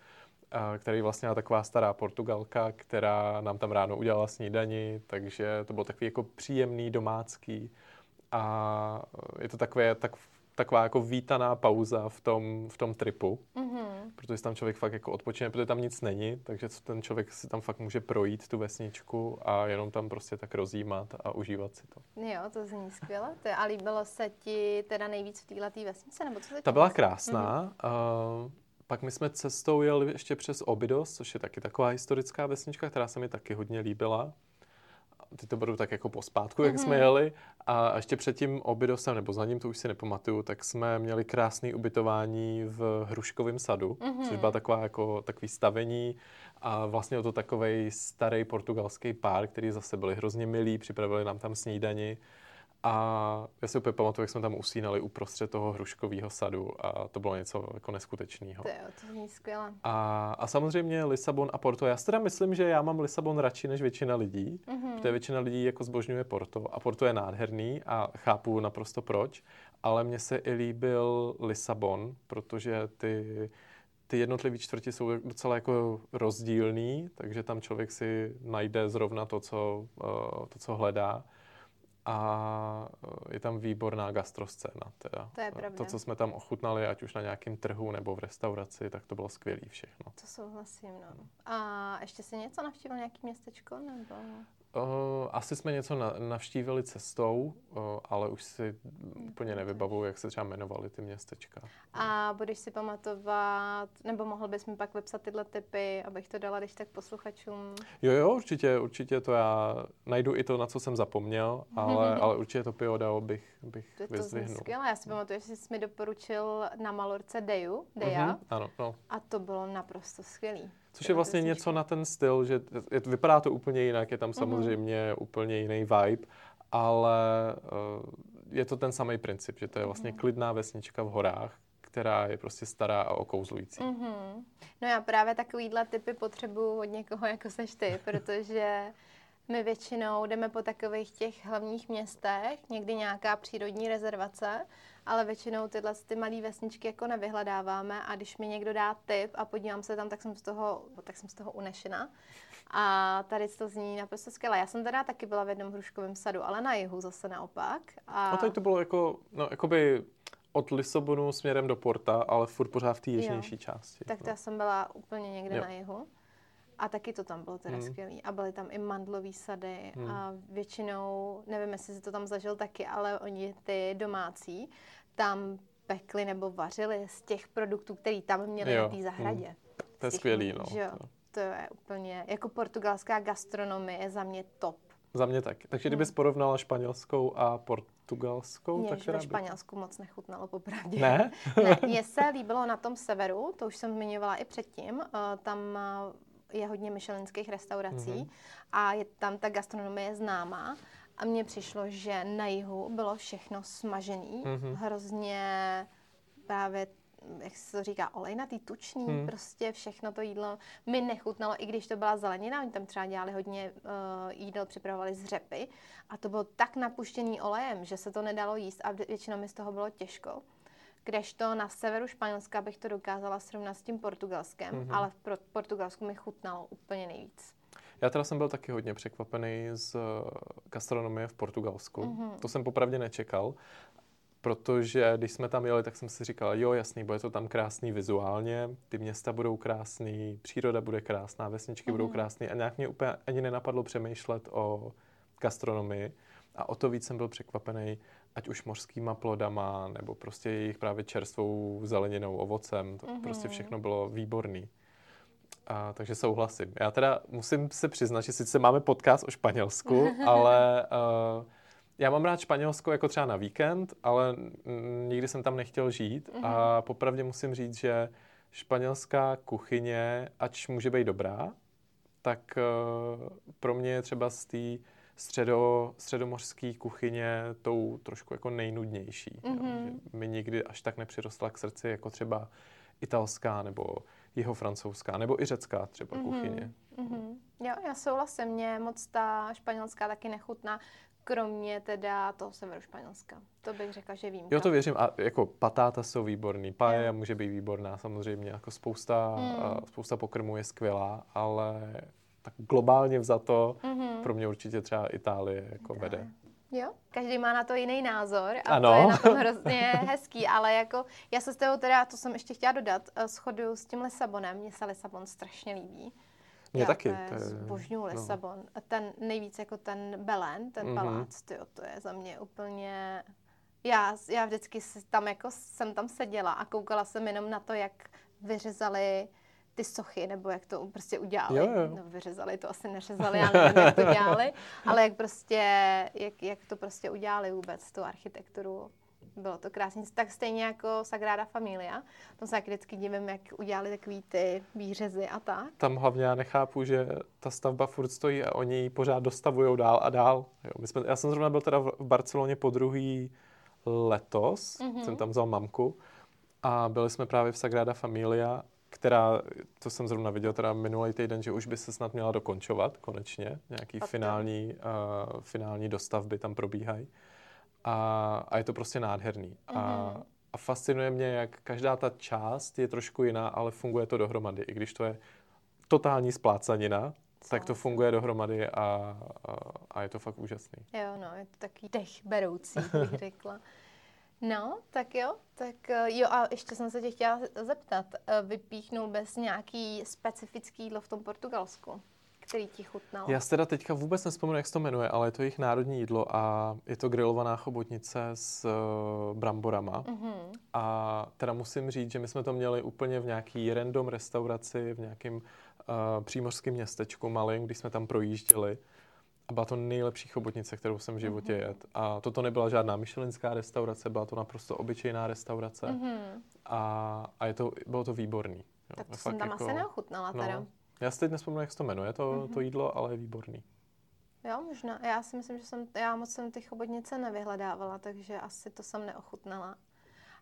a který vlastně taková stará Portugalka, která nám tam ráno udělala snídani, takže to bylo takový jako příjemný, domácký a je to takové, tak taková jako vítaná pauza v tom, v tom tripu, mm-hmm. protože tam člověk fakt jako odpočine, protože tam nic není, takže ten člověk si tam fakt může projít tu vesničku a jenom tam prostě tak rozjímat a užívat si to. Jo, to zní skvěle. A líbilo se ti teda nejvíc v této vesnice? Nebo co Ta byla krásná. Mm-hmm. Uh, pak my jsme cestou jeli ještě přes Obidos, což je taky taková historická vesnička, která se mi taky hodně líbila ty to budou tak jako pospátku, jak mm-hmm. jsme jeli. A ještě před tím obydosem, nebo za ním, to už si nepamatuju, tak jsme měli krásné ubytování v Hruškovém sadu, mm-hmm. což byla taková jako takový stavení a vlastně o to takový starý portugalský pár, který zase byli hrozně milí, připravili nám tam snídani a já si úplně pamatuju, jak jsme tam usínali uprostřed toho hruškového sadu a to bylo něco jako neskutečného. To je, to zní skvěle. A, a samozřejmě Lisabon a Porto. Já si teda myslím, že já mám Lisabon radši než většina lidí, mm-hmm. protože většina lidí jako zbožňuje Porto a Porto je nádherný a chápu naprosto proč, ale mně se i líbil Lisabon, protože ty ty jednotlivé čtvrti jsou docela jako rozdílný, takže tam člověk si najde zrovna to, co, uh, to, co hledá a eh, je tam výborná gastroscéna. Teda. To je pravda. To, co jsme tam ochutnali, ať už na nějakém trhu nebo v restauraci, tak to bylo skvělé všechno. To souhlasím, no. A ještě si něco navštívil, nějaký městečko? Nebo... Uh, asi jsme něco na, navštívili cestou, uh, ale už si úplně nevybavuju, jak se třeba jmenovaly ty městečka. A budeš si pamatovat, nebo mohl bys mi pak vypsat tyhle typy, abych to dala když tak posluchačům? Jo, jo, určitě, určitě to já najdu i to, na co jsem zapomněl, ale, ale určitě to Piodao bych, bych to vyzdvihnul. To skvělé, já si pamatuju, že jsi mi doporučil na Malorce Deju, Deja, uh-huh, ano, no. a to bylo naprosto skvělý. Což je vlastně něco na ten styl, že je, vypadá to úplně jinak, je tam mhm. samozřejmě mm-hmm. úplně jiný vibe, ale uh, je to ten samý princip, že to je vlastně mm-hmm. klidná vesnička v horách, která je prostě stará a okouzlující. Mm-hmm. No já právě takovýhle typy potřebuju od někoho, jako seš ty, protože my většinou jdeme po takových těch hlavních městech, někdy nějaká přírodní rezervace, ale většinou tyhle ty malé vesničky jako nevyhledáváme a když mi někdo dá tip a podívám se tam, tak jsem z toho, tak jsem z toho unešena. A tady to zní naprosto skvěle. Já jsem teda taky byla v jednom hruškovém sadu, ale na jihu zase naopak. A, a teď to bylo jako, no, jakoby od Lisabonu směrem do Porta, ale furt pořád v té jižnější části. Tak to no. já jsem byla úplně někde jo. na jihu. A taky to tam bylo teda hmm. skvělý. A byly tam i mandlové sady hmm. a většinou, nevím, jestli jsi to tam zažil taky, ale oni ty domácí tam pekli nebo vařili z těch produktů, který tam měli jo. na té zahradě. Hmm. To je skvělý, no. Že jo? to je úplně, jako portugalská gastronomie je za mě top. Za mě tak. Takže kdybys hmm. porovnala španělskou a portugalskou, Mě tak ve Španělsku moc nechutnalo, popravdě. Ne? ne? Mně se líbilo na tom severu, to už jsem zmiňovala i předtím, uh, tam uh, je hodně myšelinských restaurací mm-hmm. a je tam ta gastronomie známá. A mně přišlo, že na jihu bylo všechno smažený, mm-hmm. hrozně právě jak se to říká, olejnatý, tučný, hmm. prostě všechno to jídlo mi nechutnalo, i když to byla zelenina, oni tam třeba dělali hodně uh, jídel, připravovali z řepy a to bylo tak napuštěný olejem, že se to nedalo jíst a většinou mi z toho bylo těžko. Kdežto na severu Španělska bych to dokázala srovnat s tím portugalskem, mm-hmm. ale v Portugalsku mi chutnalo úplně nejvíc. Já teda jsem byl taky hodně překvapený z eh, gastronomie v Portugalsku. Mm-hmm. To jsem popravdě nečekal protože když jsme tam jeli, tak jsem si říkal, jo, jasný, bude to tam krásný vizuálně, ty města budou krásný, příroda bude krásná, vesničky mm. budou mhm. krásné a nějak mě úplně ani nenapadlo přemýšlet o gastronomii a o to víc jsem byl překvapený, ať už mořskýma plodama, nebo prostě jejich právě čerstvou zeleninou, ovocem, to mm-hmm. prostě všechno bylo výborný. A, takže souhlasím. Já teda musím se přiznat, že sice máme podcast o Španělsku, ale uh, já mám rád Španělsko jako třeba na víkend, ale nikdy jsem tam nechtěl žít mm-hmm. a mhm. popravdě musím říct, že španělská kuchyně, ač může být dobrá, tak uh, pro mě je třeba z té středo, středomořské kuchyně tou trošku jako nejnudnější. Mm-hmm. Jo, že mi nikdy až tak nepřirostla k srdci jako třeba italská nebo jeho francouzská nebo i řecká třeba mm-hmm. kuchyně. Mm-hmm. Jo, já souhlasím, mě moc ta španělská taky nechutná kromě teda toho severu Španělska. To bych řekla, že vím. Jo, to věřím. A jako patáta jsou výborný, paella může být výborná samozřejmě, jako spousta, mm. spousta pokrmů je skvělá, ale tak globálně vzato mm-hmm. pro mě určitě třeba Itálie jako ne. vede. Jo, každý má na to jiný názor a ano. to je na tom hrozně hezký, ale jako já se s tebou teda, to jsem ještě chtěla dodat, eh, shoduju s tím Lisabonem, mně se Lisabon strašně líbí. Mě Já taky. To je, zbožňuju no. Lisabon. A ten nejvíc jako ten Belen, ten mm-hmm. palác, tyjo, to je za mě úplně... Já, já vždycky tam jako jsem tam seděla a koukala jsem jenom na to, jak vyřezali ty sochy, nebo jak to prostě udělali. Jo, jo. No, vyřezali to, asi neřezali, já nevím, jak to dělali, ale jak prostě, jak, jak to prostě udělali vůbec, tu architekturu bylo to krásně. Tak stejně jako Sagrada Familia. To se vždycky divím, jak udělali takový ty výřezy a tak. Tam hlavně já nechápu, že ta stavba furt stojí a oni ji pořád dostavují dál a dál. Jo, my jsme, já jsem zrovna byl teda v Barceloně po druhý letos, mm-hmm. jsem tam vzal mamku a byli jsme právě v Sagrada Familia, která, to jsem zrovna viděl teda minulý týden, že už by se snad měla dokončovat konečně. Nějaký finální, uh, finální dostavby tam probíhají a, a je to prostě nádherný. Mm-hmm. A, mhm. a fascinuje mě, jak každá ta část je trošku jiná, ale funguje to dohromady. I když to je totální splácanina, Co? tak to funguje dohromady a, a, a je to fakt úžasný. Jo, no, je to taky dech beroucí, bych řekla. No, tak jo, tak eh, jo a ještě jsem se tě chtěla zeptat, eh, vypíchnul bez nějaký specifický jídlo v tom Portugalsku? který ti chutnal? Já si teda teďka vůbec nespomenu, jak se to jmenuje, ale je to jejich národní jídlo a je to grilovaná chobotnice s uh, bramborama. Mm-hmm. A teda musím říct, že my jsme to měli úplně v nějaký random restauraci v nějakém uh, přímořském městečku malým, když jsme tam projížděli. A byla to nejlepší chobotnice, kterou jsem v životě mm-hmm. jet. A toto nebyla žádná myšelinská restaurace, byla to naprosto obyčejná restaurace. Mm-hmm. A, a je to, bylo to výborný. Jo. Tak to jsem tam jako, asi neochutnala no, teda. Já si teď nespomínám, jak se to jmenuje, to, mm-hmm. to jídlo, ale je výborný. Jo, možná. Já si myslím, že jsem, já moc jsem ty chobotnice nevyhledávala, takže asi to jsem neochutnala.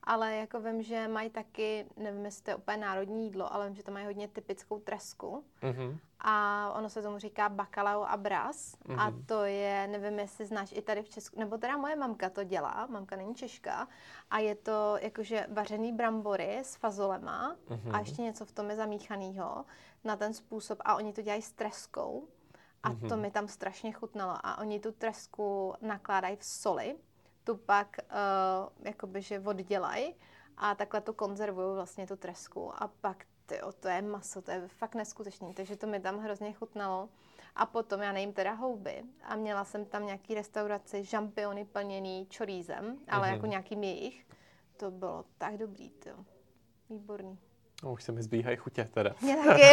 Ale jako vím, že mají taky, nevím, jestli to je úplně národní jídlo, ale vím, že to mají hodně typickou tresku. Mm-hmm. A ono se tomu říká bacalao a bras. Mm-hmm. A to je, nevím, jestli znáš i tady v Česku, nebo teda moje mamka to dělá, mamka není Češka. A je to jakože vařený brambory s fazolema mm-hmm. a ještě něco v tom je zamíchanýho na ten způsob. A oni to dělají s treskou. A mm-hmm. to mi tam strašně chutnalo. A oni tu tresku nakládají v soli tu pak uh, jakoby, že oddělají a takhle to konzervuju vlastně tu tresku a pak tyjo, to je maso, to je fakt neskutečný, takže to mi tam hrozně chutnalo. A potom já nejím teda houby a měla jsem tam nějaký restauraci žampiony plněný čorízem, ale mm-hmm. jako nějakým jejich. To bylo tak dobrý, to. Výborný. No, už se mi zbíhají chutě teda. Mě taky.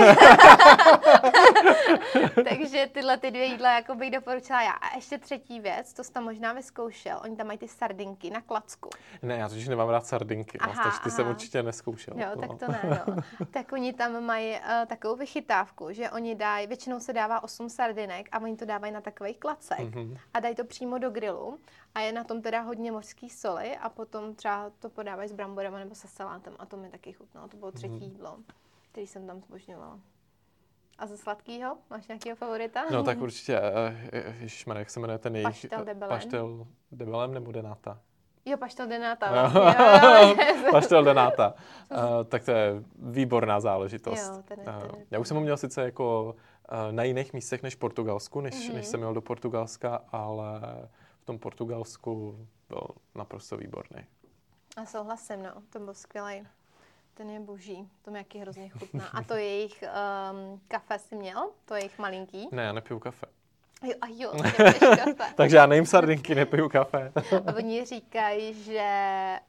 Takže tyhle ty dvě jídla jako bych doporučila já. A ještě třetí věc, to jsi tam možná vyzkoušel. Oni tam mají ty sardinky na klacku. Ne, já totiž nemám rád sardinky, no, Aha, takže ty jsem aha. určitě neskoušel. Jo, tak to ne, no. Tak oni tam mají uh, takovou vychytávku, že oni dají, většinou se dává 8 sardinek a oni to dávají na takový klacek Mhm. a dají to přímo do grilu a je na tom teda hodně mořský soli a potom třeba to podávají s bramborama nebo se salátem a to mi taky chutnalo. To bylo třetí Mhm. jídlo, který jsem tam zbožňovala. A ze sladkého? Máš nějakého favorita? No tak určitě, uh, ježišmarja, jak se jmenuje ten jejich... Pastel de Belém. Pastel de Belém nebo Denata? Jo, paštel denáta. Jo. Vlastně. jo. Pastel Denata. Uh, tak to je výborná záležitost. Jo, ten je- Eh, ten je- já už jsem ho měl sice jako uh, na jiných místech než Portugalsku, než, Mhm. než jsem měl do Portugalska, ale v tom Portugalsku byl naprosto výborný. A souhlasím, no, to byl skvělý. Ten je boží, to mi jaký hrozně chutná. A to jejich um, kafe si měl? To jejich malinký? Ne, já nepiju kafe. Jo, a jo, kafe. Takže já nejím sardinky, nepiju kafe. Oni říkají, že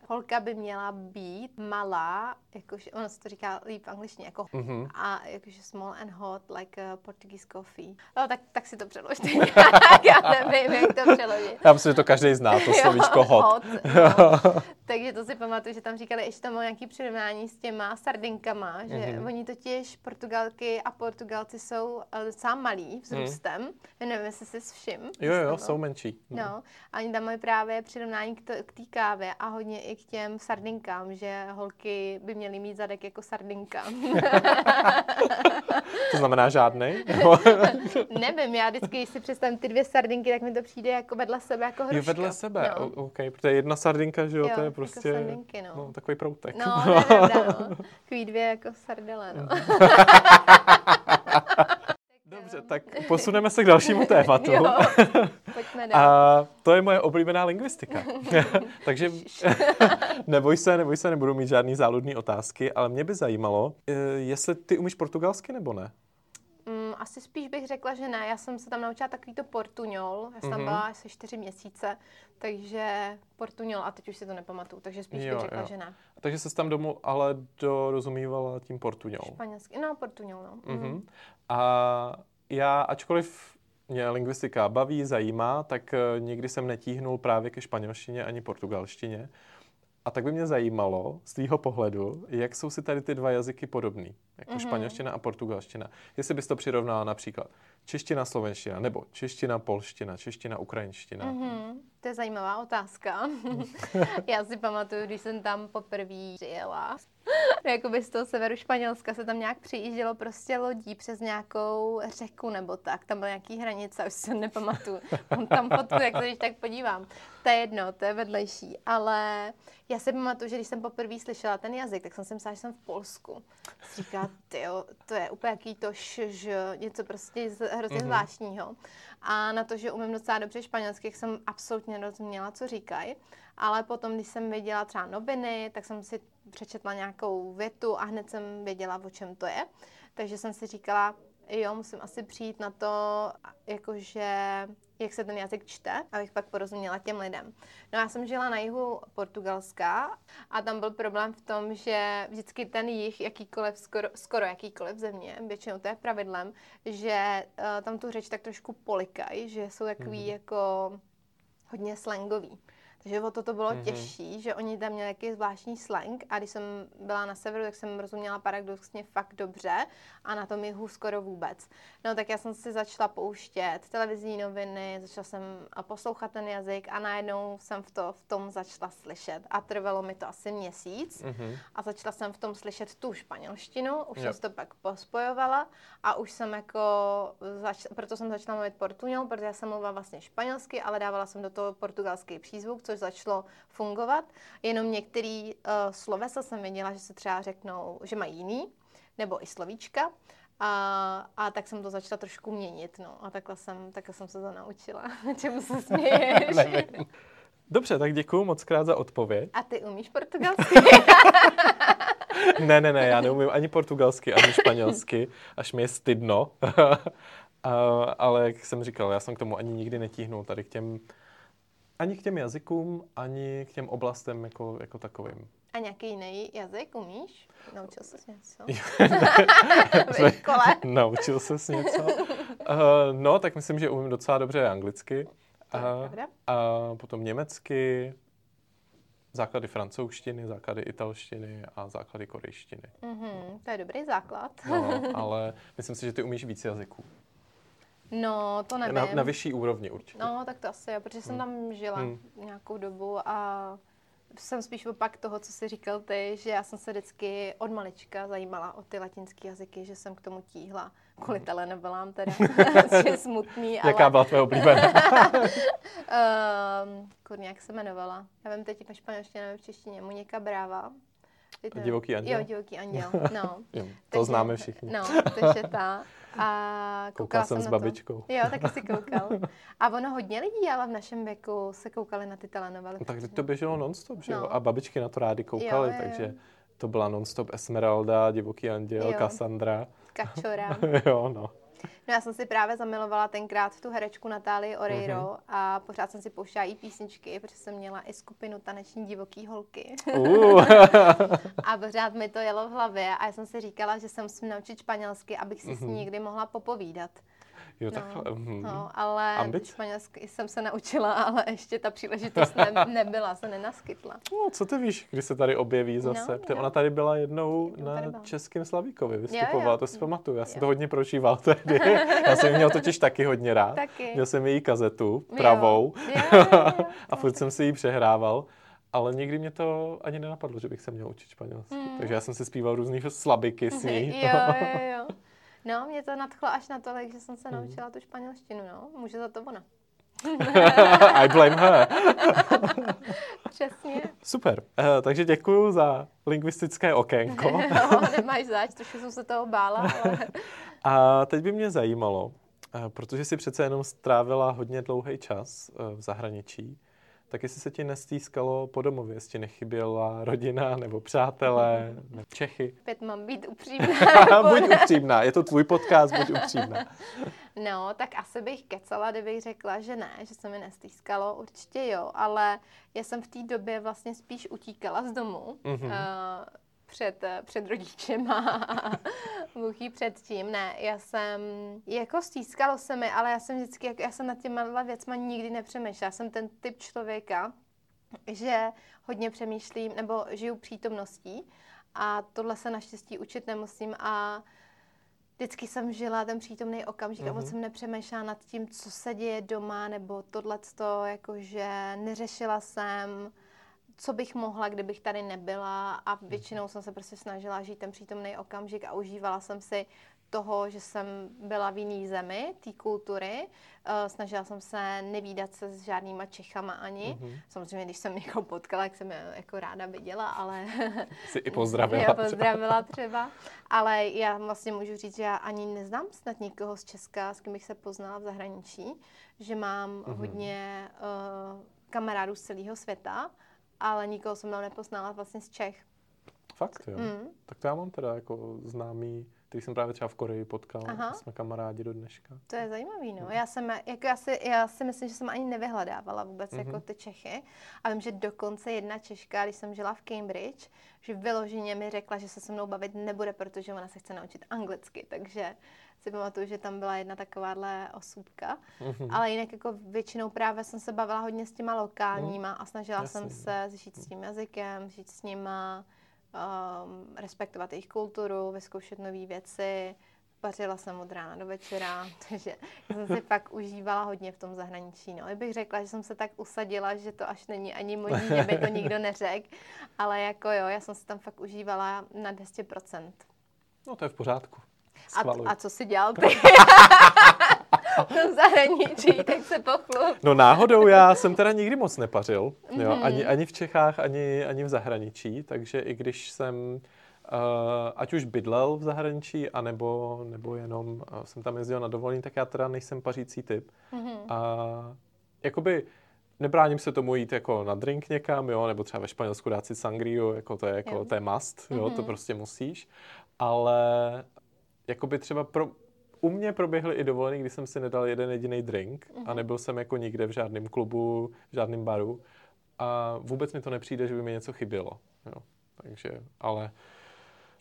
holka by měla být malá, jakože, ono se to říká líp v angličtině, jako Mhm. a jakože small and hot, like a Portuguese coffee. No, tak, tak si to přeložte. Já nevím, jak to přeložit. Já myslím, že to každý zná, to slovíčko hot. hot no. Takže to si pamatuju, že tam říkali, ještě tam bylo nějaký přirovnání s těma sardinkama, že Mhm. oni totiž Portugalky a Portugalci jsou eh, docela malí vzrůstem. Já nevím, jestli jsi všim. Jo, jo, jsou menší. No, a oni tam mají právě přirovnání k, té kávě a hodně i k těm sardinkám, že holky by měly mít zadek jako sardinka. To znamená žádný. Nevím, já vždycky, když si představím ty dvě sardinky, tak mi to přijde jako vedle sebe, jako hruška. Jo, vedle sebe, No. o- OK, protože jedna sardinka, že jo, Jo, to je jako prostě sardinky, no. no, takový proutek. No, ne, pravda, no. Takový dvě jako sardele, no. Dobře, tak posuneme se k dalšímu tématu. Jo, pojďme dál. A to je moje oblíbená lingvistika. Takže neboj se, neboj se, nebudu mít žádný záludný otázky, ale mě by zajímalo, eh, jestli ty umíš portugalsky nebo ne? Mm, asi spíš bych řekla, že ne. Já jsem se tam naučila takový to portuňol. Já jsem tam Mhm. byla asi čtyři měsíce, takže portuňol a teď už si to nepamatuju, takže spíš Jo, bych řekla, jo. že ne. Takže se tam domů ale dorozumívala tím portuňou. Španělsky, no portuňol, no. Mm. Mhm. A já, ačkoliv mě lingvistika baví, zajímá, tak eh, nikdy jsem netíhnul právě ke španělštině ani portugalštině. A tak by mě zajímalo z tvýho pohledu, jak jsou si tady ty dva jazyky podobný, jako Mhm. španělština a portugalština. Jestli bys to přirovnala například čeština, slovenština, nebo čeština, polština, čeština, ukrajinština. Mhm, to je zajímavá otázka. Já si pamatuju, když jsem tam poprvé přijela. Jakoby z toho severu Španělska se tam nějak přijíždělo prostě lodí přes nějakou řeku nebo tak. Tam byly nějaký hranice, už se nepamatuju. Mám tam fotku, jak se když tak podívám. To je jedno, to je vedlejší. Ale já si pamatuju, že když jsem poprvé slyšela ten jazyk, tak jsem si myslela, že jsem v Polsku. Říká, tyjo, to je úplně jaký to š, něco prostě z- hrozně Mhm. zvláštního. A na to, že umím docela dobře španělsky, jsem absolutně nerozuměla, co říkají. Ale potom, když jsem viděla třeba noviny, tak jsem si přečetla nějakou větu a hned jsem věděla, o čem to je. Takže jsem si říkala, jo, musím asi přijít na to, jakože, jak se ten jazyk čte, abych pak porozuměla těm lidem. No já jsem žila na jihu Portugalska a tam byl problém v tom, že vždycky ten jich, jakýkoliv, skoro, skoro jakýkoliv země, většinou to je pravidlem, že uh, tam tu řeč tak trošku polikají, že jsou takový Mhm. jako hodně slangový. Takže o to to bylo Mhm. mm-hmm. těžší, že oni tam měli jaký zvláštní slang a když jsem byla na severu, tak jsem rozuměla paradoxně fakt dobře a na tom jihu skoro vůbec. No tak já jsem si začala pouštět televizní noviny, začala jsem a poslouchat ten jazyk a najednou jsem v, to, v tom začala slyšet a trvalo mi to asi měsíc Mhm. a začala jsem v tom slyšet tu španělštinu, už Jo. jsem to pak pospojovala a už jsem jako, zač- proto jsem začala mluvit portuňol, protože já jsem mluvila vlastně španělsky, ale dávala jsem do toho portugalský přízvuk, což začalo fungovat. Jenom některý uh, slovesa jsem věděla, že se třeba řeknou, že mají jiný, nebo i slovíčka. A, a tak jsem to začala trošku měnit, no. A takhle jsem, takhle jsem se to naučila. Čemu se směješ? Dobře, tak děkuji moc krát za odpověď. A ty umíš portugalsky? Ne, ne, ne, já neumím ani portugalsky, ani španělsky, až mi je stydno. A, ale jak jsem říkal, já jsem k tomu ani nikdy netíhnul tady k těm, ani k těm jazykům, ani k těm oblastem jako, jako takovým. A nějaký jiný jazyk umíš? Naučil jsi něco? Jsme- v škole? Naučil ses něco? Uh, no, tak myslím, že umím docela dobře anglicky. Je A, a potom německy, základy francouzštiny, základy italštiny a základy korejštiny. Mhm, to je dobrý základ. No, ale myslím si, že ty umíš víc jazyků. No, to nevím. Na, na vyšší úrovni určitě. No, tak to asi jo, protože jsem tam žila Hmm. nějakou dobu a jsem spíš opak toho, co jsi říkal ty, že já jsem se vždycky od malička zajímala o ty latinské jazyky, že jsem k tomu tíhla. Kvůli telenovelám teda, což je smutný, ale... Jaká byla tvoje oblíbená? Um, kurně, jak se jmenovala? Já vím teď ve španělštině, nevím v češtině. Monika Bráva. Teď nevím. Divoký anděl? Jo, divoký anděl, no. Jo, to Takže- známe všichni. No, takže ta. A Koukal koukala jsem s babičkou. To. Jo, taky si koukal. A ono hodně lidí, ale v našem věku se koukali na ty telenovely. No, tak to běželo nonstop, že jo? No. A babičky na to rády koukaly, Jo, jo, jo. takže to byla nonstop Esmeralda, Divoký anděl, Jo. Cassandra. Kačora. jo, no. No já jsem si právě zamilovala tenkrát v tu herečku Natálii Oreiro Mhm. a pořád jsem si pouštěla i písničky, protože jsem měla i skupinu taneční divoký holky. Uh. A pořád mi to jelo v hlavě a já jsem si říkala, že se musím naučit španělsky, abych si s ní Mhm. někdy mohla popovídat. Jo, No, takhle. mhm. No, ale Ambice? španělsky jsem se naučila, ale ještě ta příležitost ne, nebyla, se nenaskytla. No, co ty víš, kdy se tady objeví zase? No, Protože no. ona tady byla jednou Jednou na tady byla. Českém Slavíkovi, vystupovala, jo. to si pamatuju. Já jsem Jo. to hodně prožíval tehdy. Já jsem měl totiž taky hodně rád. Taky. Měl jsem její kazetu, Jo. pravou, Jo, jo, jo, a furt jsem si ji přehrával. Ale nikdy mě to ani nenapadlo, že bych se měl učit španělsky. Mm. Takže já jsem si zpíval různý slabiky s ní. Jo, jo, jo. No, mě to nadchlo až natolik, že jsem se Mhm. naučila tu španělštinu, no. Může za to ona. I blame her. Přesně. Super. Uh, takže děkuji za lingvistické okénko. no, nemáš zač, trošku jsem se toho bála, ale... A teď by mě zajímalo, eh, protože jsi přece jenom strávila hodně dlouhý čas eh, v zahraničí, tak jestli se ti nestýskalo po domově, jestli ti nechyběla rodina nebo přátelé, nebo Čechy. Opět mám být upřímná. buď upřímná, je to tvůj podcast, buď upřímná. No, tak asi bych kecala, kdybych řekla, že ne, že se mi nestýskalo, určitě jo, ale já jsem v té době vlastně spíš utíkala z domu. Mhm. Uh, před, eh, před rodičema a jí před tím. Ne, já jsem, jako stýskalo se mi, ale já jsem vždycky, já jsem nad těma věcma nikdy nepřemýšlela. Já jsem ten typ člověka, že hodně přemýšlím nebo žiju přítomností a tohle se naštěstí učit nemusím a vždycky jsem žila ten přítomný okamžik a moc Mhm. jsem nepřemýšlela nad tím, co se děje doma nebo tohleto, jakože neřešila jsem, co bych mohla, kdybych tady nebyla a většinou jsem se prostě snažila žít ten přítomný okamžik a užívala jsem si toho, že jsem byla v jiný zemi, té kultury. Uh, snažila jsem se nevídat se s žádnýma Čechama ani. Mhm. Samozřejmě, když jsem někoho potkala, jak jsem je jako ráda viděla, ale Jsi i pozdravila. já pozdravila třeba. Ale já vlastně můžu říct, že já ani neznám snad nikoho z Česka, s kým bych se poznala v zahraničí, že mám Mhm. hodně uh, kamarádů z celého světa, ale nikoho jsem tam nepoznala vlastně z Čech. Fakt, jo. Mm. Tak to já mám teda jako známý, který jsem právě třeba v Koreji potkal. Aha. Jsme kamarádi do dneška. To je zajímavý, no. Já, jsem, jako já, si, já si myslím, že jsem ani nevyhledávala vůbec Mhm. jako ty Čechy. A vím, že dokonce jedna Češka, když jsem žila v Cambridge, že vyloženě mi řekla, že se se mnou bavit nebude, protože ona se chce naučit anglicky. Takže si pamatuju, že tam byla jedna takováhle osůbka. Mhm. Ale jinak jako většinou právě jsem se bavila hodně s těma lokálníma a snažila Jasně. jsem se zžít s tím jazykem, žít s nima, um, respektovat jejich kulturu, vyzkoušet nové věci. Vařila jsem od rána do večera, takže já jsem si fakt užívala hodně v tom zahraničí. No. Kdybych řekla, že jsem se tak usadila, že to až není ani možný, že by to nikdo neřekl, ale jako jo, já jsem se tam fakt užívala na 200%. No to je v pořádku. A, Schvaluj. a co si dělal ty? v tom zahraničí, tak se pochlup. No náhodou já jsem teda nikdy moc nepařil, jo, Mhm. ani, ani v Čechách, ani, ani v zahraničí, takže i když jsem uh, ať už bydlel v zahraničí, anebo, nebo jenom uh, jsem tam jezdil na dovolení, tak já teda nejsem pařící typ. Mhm. A jakoby nebráním se tomu jít jako na drink někam, jo, nebo třeba ve Španělsku dát si sangriu, jako to je, jako, Jo. to je must, jo, to Mhm. prostě musíš, ale jakoby třeba pro, u mě proběhly i dovolený, kdy jsem si nedal jeden jediný drink a Mhm. nebyl jsem jako nikde v žádném klubu, v žádném baru a vůbec mi to nepřijde, že by mi něco chybělo. Jo. takže, ale...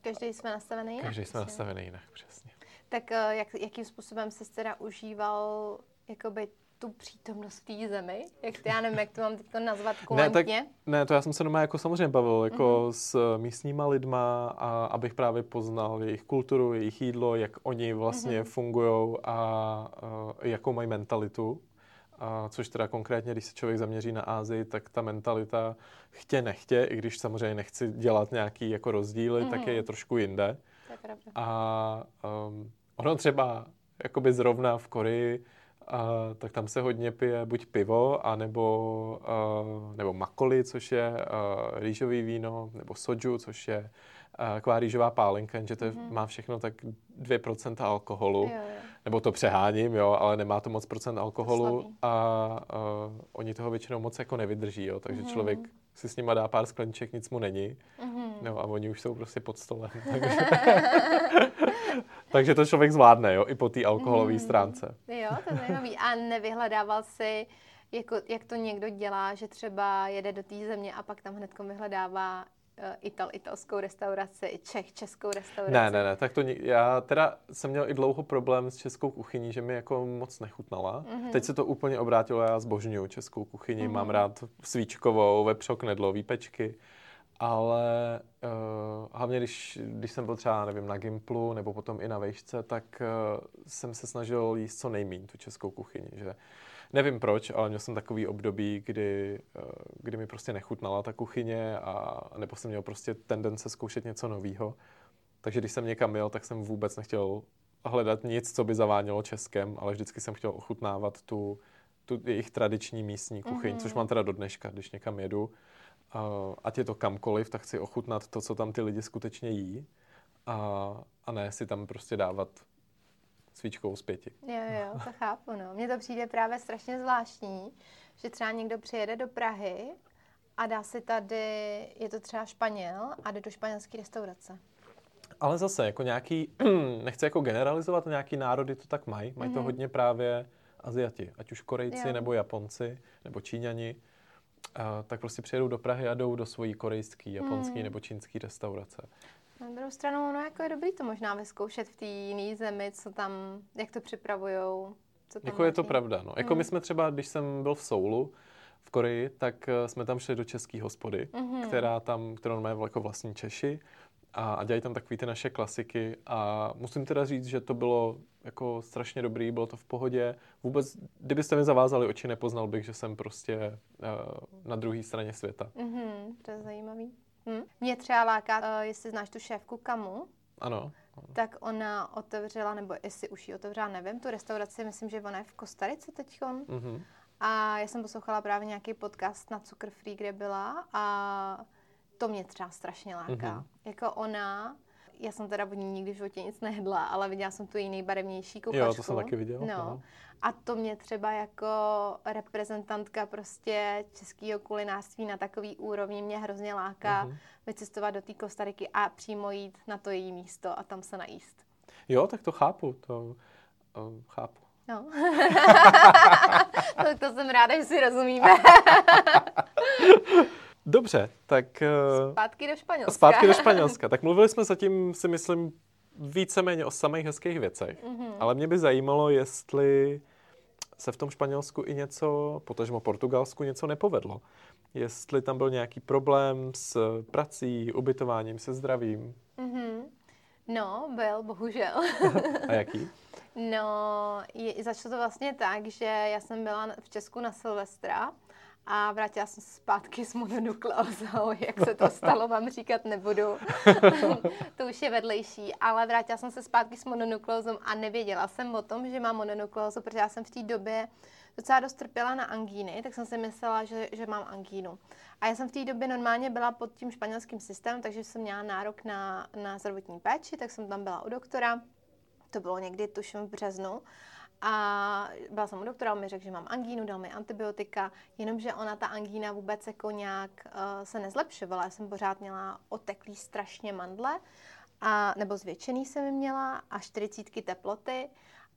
Každý jsme nastavený jinak. Každý jsme nastavený jinak, přesně. Tak uh, jak, jakým způsobem jsi teda užíval jakoby tu přítomnost v té zemi? Jak, já nevím, jak to mám teď nazvat kulantně. Ne, tak, ne, to já jsem se doma jako samozřejmě bavil jako mm-hmm. s místníma lidma, a abych právě poznal jejich kulturu, jejich jídlo, jak oni vlastně mm-hmm. fungují a, a jakou mají mentalitu. A což teda konkrétně, když se člověk zaměří na Ázii, tak ta mentalita chtě nechtě, i když samozřejmě nechci dělat nějaký jako rozdíly, mm-hmm. tak je, je trošku jinde. To je pravda. A um, ono třeba jakoby zrovna v Koreji a, tak tam se hodně pije buď pivo, anebo, a, nebo makoli, což je a, rýžový víno, nebo soju, což je taková rýžová pálenka, jenže to mm-hmm. má všechno tak 2% alkoholu. Jo, jo. Nebo to přeháním, jo, ale nemá to moc procent alkoholu a, a oni toho většinou moc jako nevydrží, jo, takže mm-hmm. člověk si s nima dá pár skleniček, nic mu není. Mm-hmm. No a oni už jsou prostě pod stolem. Takže... Takže to člověk zvládne, jo, i po té alkoholové mm. stránce. Jo, to je zajímavý. A nevyhledával si, jako, jak to někdo dělá, že třeba jede do té země a pak tam hned vyhledává uh, Ital, italskou restauraci, Čech, českou restauraci. Ne, ne, ne, tak to já teda jsem měl i dlouho problém s českou kuchyní, že mi jako moc nechutnala. Mm-hmm. Teď se to úplně obrátilo, já zbožňuju českou kuchyni, mm-hmm. mám rád svíčkovou, vepřok, nedlo, výpečky ale uh, hlavně když, když jsem byl třeba, nevím, na Gimplu nebo potom i na vejšce, tak uh, jsem se snažil jíst co nejméně tu českou kuchyni, že nevím proč, ale měl jsem takový období, kdy, uh, kdy mi prostě nechutnala ta kuchyně a nebo jsem měl prostě tendence zkoušet něco nového. Takže když jsem někam jel, tak jsem vůbec nechtěl hledat nic, co by zavánělo českem, ale vždycky jsem chtěl ochutnávat tu, tu jejich tradiční místní kuchyň, mm-hmm. což mám teda do dneška, když někam jedu uh, ať je to kamkoliv, tak chci ochutnat to, co tam ty lidi skutečně jí a, a ne si tam prostě dávat svíčkou z pěti. Jo, jo, to chápu, no. Mně to přijde právě strašně zvláštní, že třeba někdo přijede do Prahy a dá si tady, je to třeba Španěl, a jde do španělské restaurace. Ale zase, jako nějaký, nechci jako generalizovat, nějaký národy to tak mají. Mají mm-hmm. to mhm. hodně právě Aziati, ať už Korejci, jo. nebo Japonci, nebo Číňani a, tak prostě přijedou do Prahy a jdou do svojí korejské, japonské hmm. nebo čínské restaurace. Na druhou stranu, ono jako je dobrý to možná vyzkoušet v té jiné zemi, co tam, jak to připravujou. Co tam jako je to pravda, no. Jako hmm. my jsme třeba, když jsem byl v Soulu, v Koreji, tak eh, jsme tam šli do české hospody, mm-hmm. která tam, kterou mají jako vlastní Češi a, a dělají tam takové ty naše klasiky a musím teda říct, že to bylo jako strašně dobrý, bylo to v pohodě. Vůbec, kdybyste mi zavázali oči, nepoznal bych, že jsem prostě uh, na druhé straně světa. Mm-hmm, to je zajímavý. Hm? Mě třeba láká, uh, jestli znáš tu šéfku Kamu. Ano. Tak ona otevřela, nebo jestli už ji otevřela, nevím, tu restauraci, myslím, že ona je v Kostarice teďkon. Mm-hmm. A já jsem poslouchala právě nějaký podcast na Cukr Free, kde byla a to mě třeba strašně láká. Mm-hmm. Jako ona, já jsem teda od ní nikdy v životě nic nejedla, ale viděla jsem tu jiný barevnější kuchařku. Jo, to jsem taky viděla. No. no. A to mě třeba jako reprezentantka prostě českého kulinářství na takový úrovni mě hrozně láká mm-hmm. vycestovat do té Kostariky a přímo jít na to její místo a tam se najíst. Jo, tak to chápu, to uh, chápu. No. tak to jsem ráda, že si rozumíme. Dobře, tak... Eh, zpátky do Španělska. Zpátky do Španělska. Tak mluvili jsme zatím, si myslím, víceméně o samých hezkých věcech. Mm-hmm. Ale mě by zajímalo, jestli se v tom Španělsku i něco, potažmo Portugalsku, něco nepovedlo. Jestli tam byl nějaký problém s prací, ubytováním, se zdravím. Mm-hmm. No, byl, bohužel. A jaký? No, je, začalo to vlastně tak, že já jsem byla v Česku na Silvestra a vrátila jsem se zpátky s mononukleózou. Jak se to stalo, vám říkat nebudu. to už je vedlejší. Ale vrátila jsem se zpátky s mononukleózou a nevěděla jsem o tom, že mám mononukleózu, protože já jsem v té době docela dost trpěla na angíny, tak jsem si myslela, že, že mám angínu. A já jsem v té době normálně byla pod tím španělským systémem, takže jsem měla nárok na, na zdravotní péči, tak jsem tam byla u doktora. To bylo někdy, tuším, v březnu. A byla jsem u doktora, on mi řekl, že mám angínu, dal mi antibiotika, jenomže ona ta angína vůbec jako nějak uh, se nezlepšovala. Já jsem pořád měla oteklý strašně mandle, a, nebo zvětšený jsem měla a 40 teploty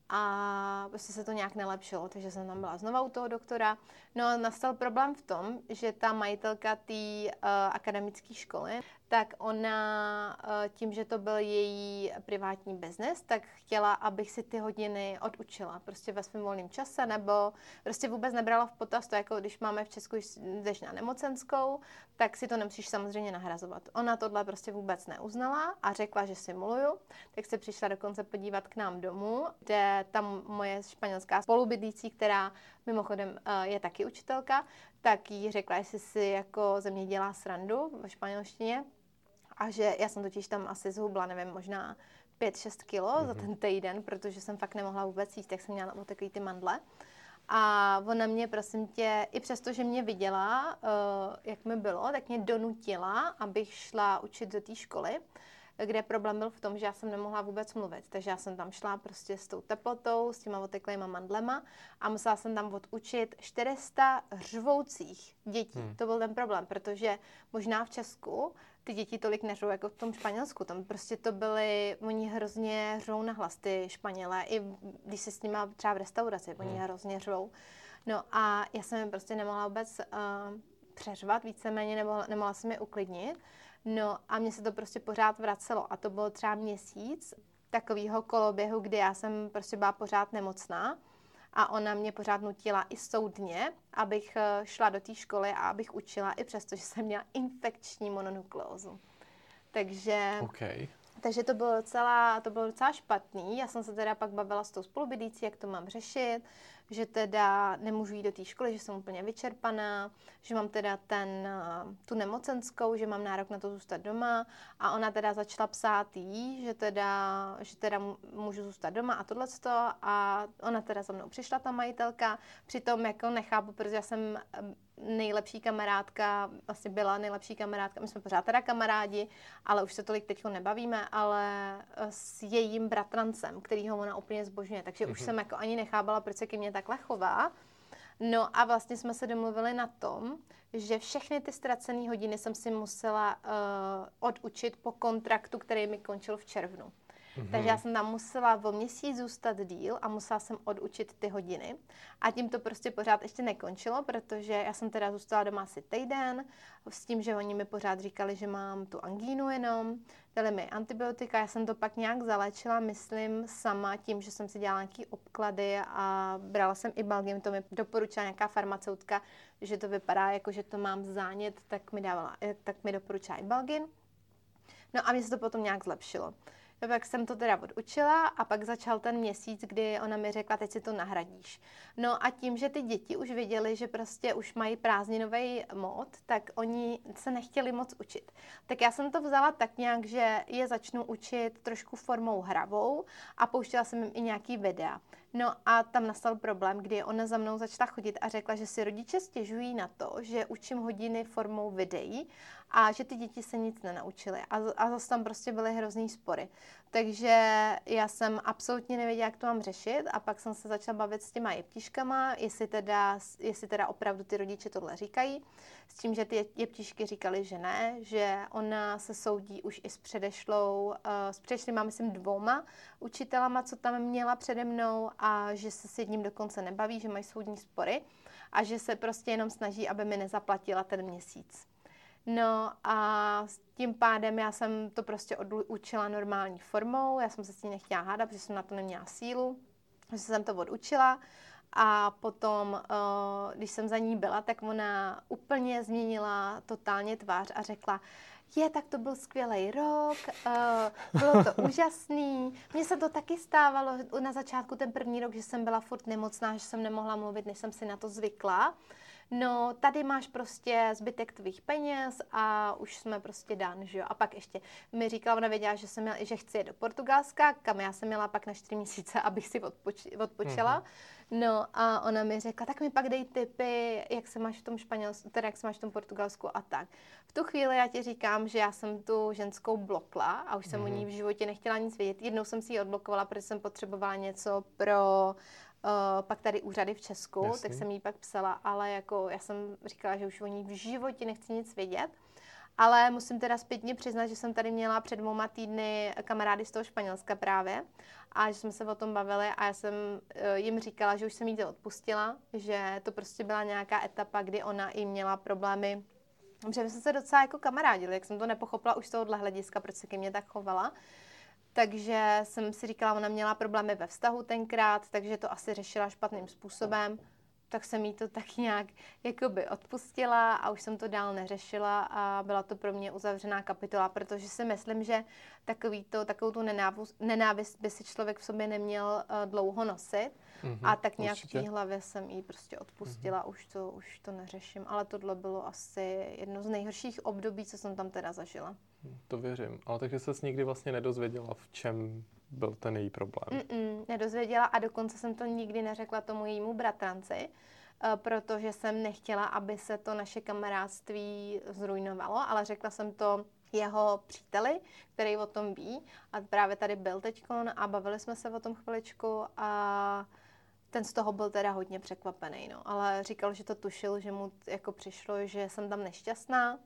a prostě se to nějak nelepšilo, takže jsem tam byla znova u toho doktora. No a nastal problém v tom, že ta majitelka té uh, akademické školy tak ona eh, tím, že to byl její privátní biznes, tak chtěla, abych si ty hodiny odučila. Prostě ve svém volném čase, nebo prostě vůbec nebrala v potaz to, jako když máme v Česku, jdeš na nemocenskou, tak si to nemusíš samozřejmě nahrazovat. Ona tohle prostě vůbec neuznala a řekla, že simuluju, tak se přišla dokonce podívat k nám domů, kde tam moje španělská spolubydlící, která mimochodem eh, je taky učitelka, tak jí řekla, jestli si jako ze mě dělá srandu ve španělštině, a že já jsem totiž tam asi zhubla, nevím, možná 5-6 kilo mm-hmm. za mhm. ten týden, protože jsem fakt nemohla vůbec jíst, tak jsem měla takový ty mandle. A ona mě, prosím tě, i přesto, že mě viděla, uh, jak mi bylo, tak mě donutila, abych šla učit do té školy, kde problém byl v tom, že já jsem nemohla vůbec mluvit. Takže já jsem tam šla prostě s tou teplotou, s těma oteklýma mandlema a musela jsem tam odučit 400 řvoucích dětí. Hmm. To byl ten problém, protože možná v Česku ty děti tolik neřou jako v tom Španělsku. Tam prostě to byly, oni hrozně řou na hlas, ty Španělé, i když se s nimi třeba v restauraci, hmm. oni hrozně řou. No a já jsem je prostě nemohla vůbec uh, přeřvat víceméně, nebo nemohla jsem je uklidnit. No a mně se to prostě pořád vracelo a to bylo třeba měsíc takového koloběhu, kdy já jsem prostě byla pořád nemocná a ona mě pořád nutila i soudně, abych eh, šla do té školy a abych učila, i přesto, že jsem měla infekční mononukleózu. Takže, okay. takže to bylo docela, to bylo docela špatný. Já jsem se teda pak bavila s tou spolubydící, jak to mám řešit že teda nemůžu jít do té školy, že jsem úplně vyčerpaná, že mám teda ten, eh, tu nemocenskou, že mám nárok na to zůstat doma. A ona teda začala psát jí, že teda, že teda můžu zůstat doma a tohle a ona teda za mnou přišla, ta majitelka, přitom jako nechápu, protože já jsem eh, nejlepší kamarádka, vlastně byla nejlepší kamarádka, my jsme pořád teda kamarádi, ale už se tolik teď nebavíme, ale eh, s jejím bratrancem, kterýho ona úplně zbožňuje, takže mm-hmm. už mhm. jsem jako ani nechápala, proč se ke mně takhle chová. No a vlastně jsme se domluvili na tom, že všechny ty ztracené hodiny jsem si musela uh, odučit po kontraktu, který mi končil v červnu. Mm-hmm. Takže já jsem tam musela o měsíc zůstat díl a musela jsem odučit ty hodiny. A tím to prostě pořád ještě nekončilo, protože já jsem teda zůstala doma asi týden s tím, že oni mi pořád říkali, že mám tu angínu jenom, dali mi antibiotika, já jsem to pak nějak zalečila, myslím, sama tím, že jsem si dělala nějaký obklady a brala jsem i balgin, to mi doporučila nějaká farmaceutka, že to vypadá jako, že to mám zánět, tak mi dávala, eh, tak mi doporučila i balgin. No a mě se to potom nějak zlepšilo. No tak jsem to teda odučila a pak začal ten měsíc, kdy ona mi řekla, teď si to nahradíš. No a tím, že ty děti už viděli, že prostě už mají prázdninový mod, tak oni se nechtěli moc učit. Tak já jsem to vzala tak nějak, že je začnu učit trošku formou hravou a pouštěla jsem jim i nějaký videa. No a tam nastal problém, kdy ona za mnou začala chodit a řekla, že si rodiče stěžují na to, že učím hodiny formou videí a že ty děti se nic nenaučily. A, a zase tam prostě byly hrozný spory. Takže já jsem absolutně nevěděla, jak to mám řešit a pak jsem se začala bavit s těma jeptiškama, jestli teda, jestli teda opravdu ty rodiče tohle říkají. S tím, že ty jeptišky říkali, že ne, že ona se soudí už i s předešlou, uh, s předešlýma, myslím, dvouma učitelama, co tam měla přede mnou a že se s jedním dokonce nebaví, že mají soudní spory a že se prostě jenom snaží, aby mi nezaplatila ten měsíc. No a s tím pádem já jsem to prostě odučila normální formou, já jsem se s tím nechtěla hádat, protože jsem na to neměla sílu, že jsem to odučila a potom, eh, když jsem za ní byla, tak ona úplně změnila totálně tvář a řekla, je, tak to byl skvělý rok, uh, bylo to úžasný. Mně se to taky stávalo na začátku ten první rok, že jsem byla furt nemocná, že jsem nemohla mluvit, než jsem si na to zvykla. No, tady máš prostě zbytek tvých peněz a už jsme prostě dán, že jo. A pak ještě mi říkala, ona věděla, že, jsem měla, že chci jít do Portugalska, kam já jsem měla pak na čtyři měsíce, abych si odpoč, odpočila. Mm-hmm. No a ona mi řekla, tak mi pak dej tipy, jak se máš v tom Španělsku, teda jak se máš v tom Portugalsku a tak. V tu chvíli já ti říkám, že já jsem tu ženskou blokla a už jsem mm-hmm. o ní v životě nechtěla nic vědět. Jednou jsem si ji odblokovala, protože jsem potřebovala něco pro Uh, pak tady úřady v Česku, Jasný. tak jsem jí pak psala, ale jako já jsem říkala, že už o ní v životě nechci nic vědět. Ale musím teda zpětně přiznat, že jsem tady měla před dvouma týdny kamarády z toho Španělska právě a že jsme se o tom bavili a já jsem uh, jim říkala, že už jsem jí to odpustila, že to prostě byla nějaká etapa, kdy ona i měla problémy Protože my jsme se docela jako kamarádili, jak jsem to nepochopila už z tohohle hlediska, proč se ke mně tak chovala. Takže jsem si říkala, ona měla problémy ve vztahu tenkrát, takže to asi řešila špatným způsobem tak jsem jí to tak nějak jakoby odpustila a už jsem to dál neřešila a byla to pro mě uzavřená kapitola, protože si myslím, že takový to, takovou tu nenávist, nenávist by si člověk v sobě neměl uh, dlouho nosit mm-hmm, a tak nějak určitě. v té hlavě jsem jí prostě odpustila, mm-hmm. už, to, už to neřeším, ale tohle bylo asi jedno z nejhorších období, co jsem tam teda zažila. To věřím, ale takže se nikdy vlastně nedozvěděla, v čem byl ten její problém. Mm-mm, nedozvěděla a dokonce jsem to nikdy neřekla tomu jejímu bratranci, uh, protože jsem nechtěla, aby se to naše kamarádství zrujnovalo, ale řekla jsem to jeho příteli, který o tom ví a právě tady byl teďkon a bavili jsme se o tom chviličku a ten z toho byl teda hodně překvapený, no. Ale říkal, že to tušil, že mu jako přišlo, že jsem tam nešťastná,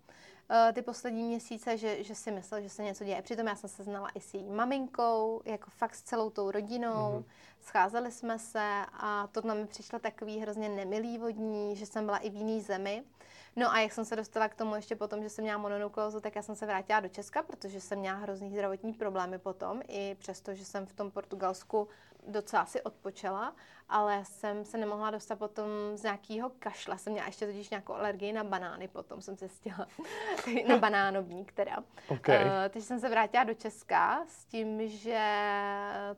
uh, ty poslední měsíce, že, že si myslel, že se něco děje. Přitom já jsem se znala i s její maminkou, jako fakt s celou tou rodinou. Mm-hmm. Scházeli jsme se a tohle mi přišlo takový hrozně nemilý vodní, že jsem byla i v jiný zemi. No a jak jsem se dostala k tomu ještě potom, že jsem měla mononukleózu, tak já jsem se vrátila do Česka, protože jsem měla hrozný zdravotní problémy potom, i přesto, že jsem v tom Portugalsku docela si odpočela, ale jsem se nemohla dostat potom z nějakého kašla. Jsem měla ještě totiž nějakou alergii na banány, potom jsem zjistila, na banánobník teda. Okay. Uh, takže jsem se vrátila do Česka s tím, že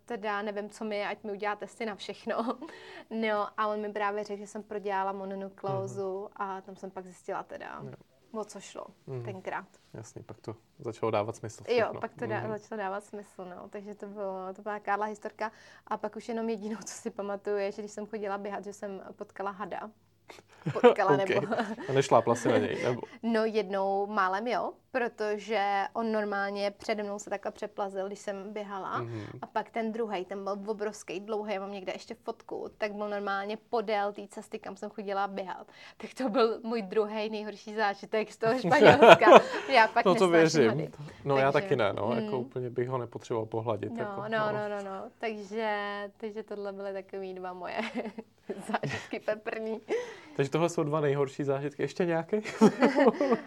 teda nevím, co mi je, ať mi udělá testy na všechno. No a on mi právě řekl, že jsem prodělala mononukleózu uh-huh. a tam jsem pak zjistila teda, yeah. O co šlo uh-huh. tenkrát. Jasně, pak to začalo dávat smysl. Všechno. Jo, pak to dá, mm. začalo dávat smysl, no. Takže to, bylo, to byla Karla historka. A pak už jenom jedinou, co si pamatuju, je, že když jsem chodila běhat, že jsem potkala hada potkala, okay. nebo... A nešlápla si na něj, nebo? No jednou málem jo, protože on normálně přede mnou se takhle přeplazil, když jsem běhala mm-hmm. a pak ten druhý, ten byl obrovský, dlouhý, mám někde ještě fotku, tak byl normálně podél té cesty, kam jsem chodila běhat. Tak to byl můj druhý nejhorší zážitek z toho Španělska. já pak no to věřím. Hady. No Takže, já taky ne, no, jako mm. jako úplně bych ho nepotřeboval pohladit. No, jako, no, no, no, no, no, takže, takže tohle byly takový dva moje zážitky peprní. Takže tohle jsou dva nejhorší zážitky. Ještě nějaké?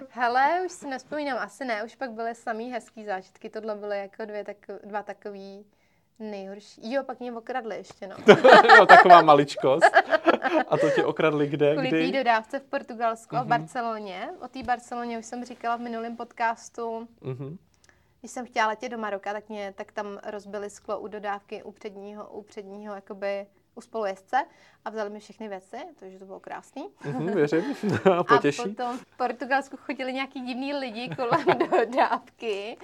Hele, už si nespomínám, asi ne. Už pak byly samý hezký zážitky. Tohle byly jako dvě, tak, dva takový nejhorší. Jo, pak mě okradli ještě, no. jo, taková maličkost. A to tě okradli kde? Kvůli kdy? dodávce v Portugalsku mm-hmm. a v mhm. Barceloně. O té Barceloně už jsem říkala v minulém podcastu. Mm-hmm. Když jsem chtěla letět do Maroka, tak, mě, tak tam rozbili sklo u dodávky u předního, u předního jakoby u spolujezdce a vzali mi všechny věci, takže to bylo krásný. Mm-hmm, věřím. a potěší. A potom v Portugalsku chodili nějaký divní lidi kolem dodávky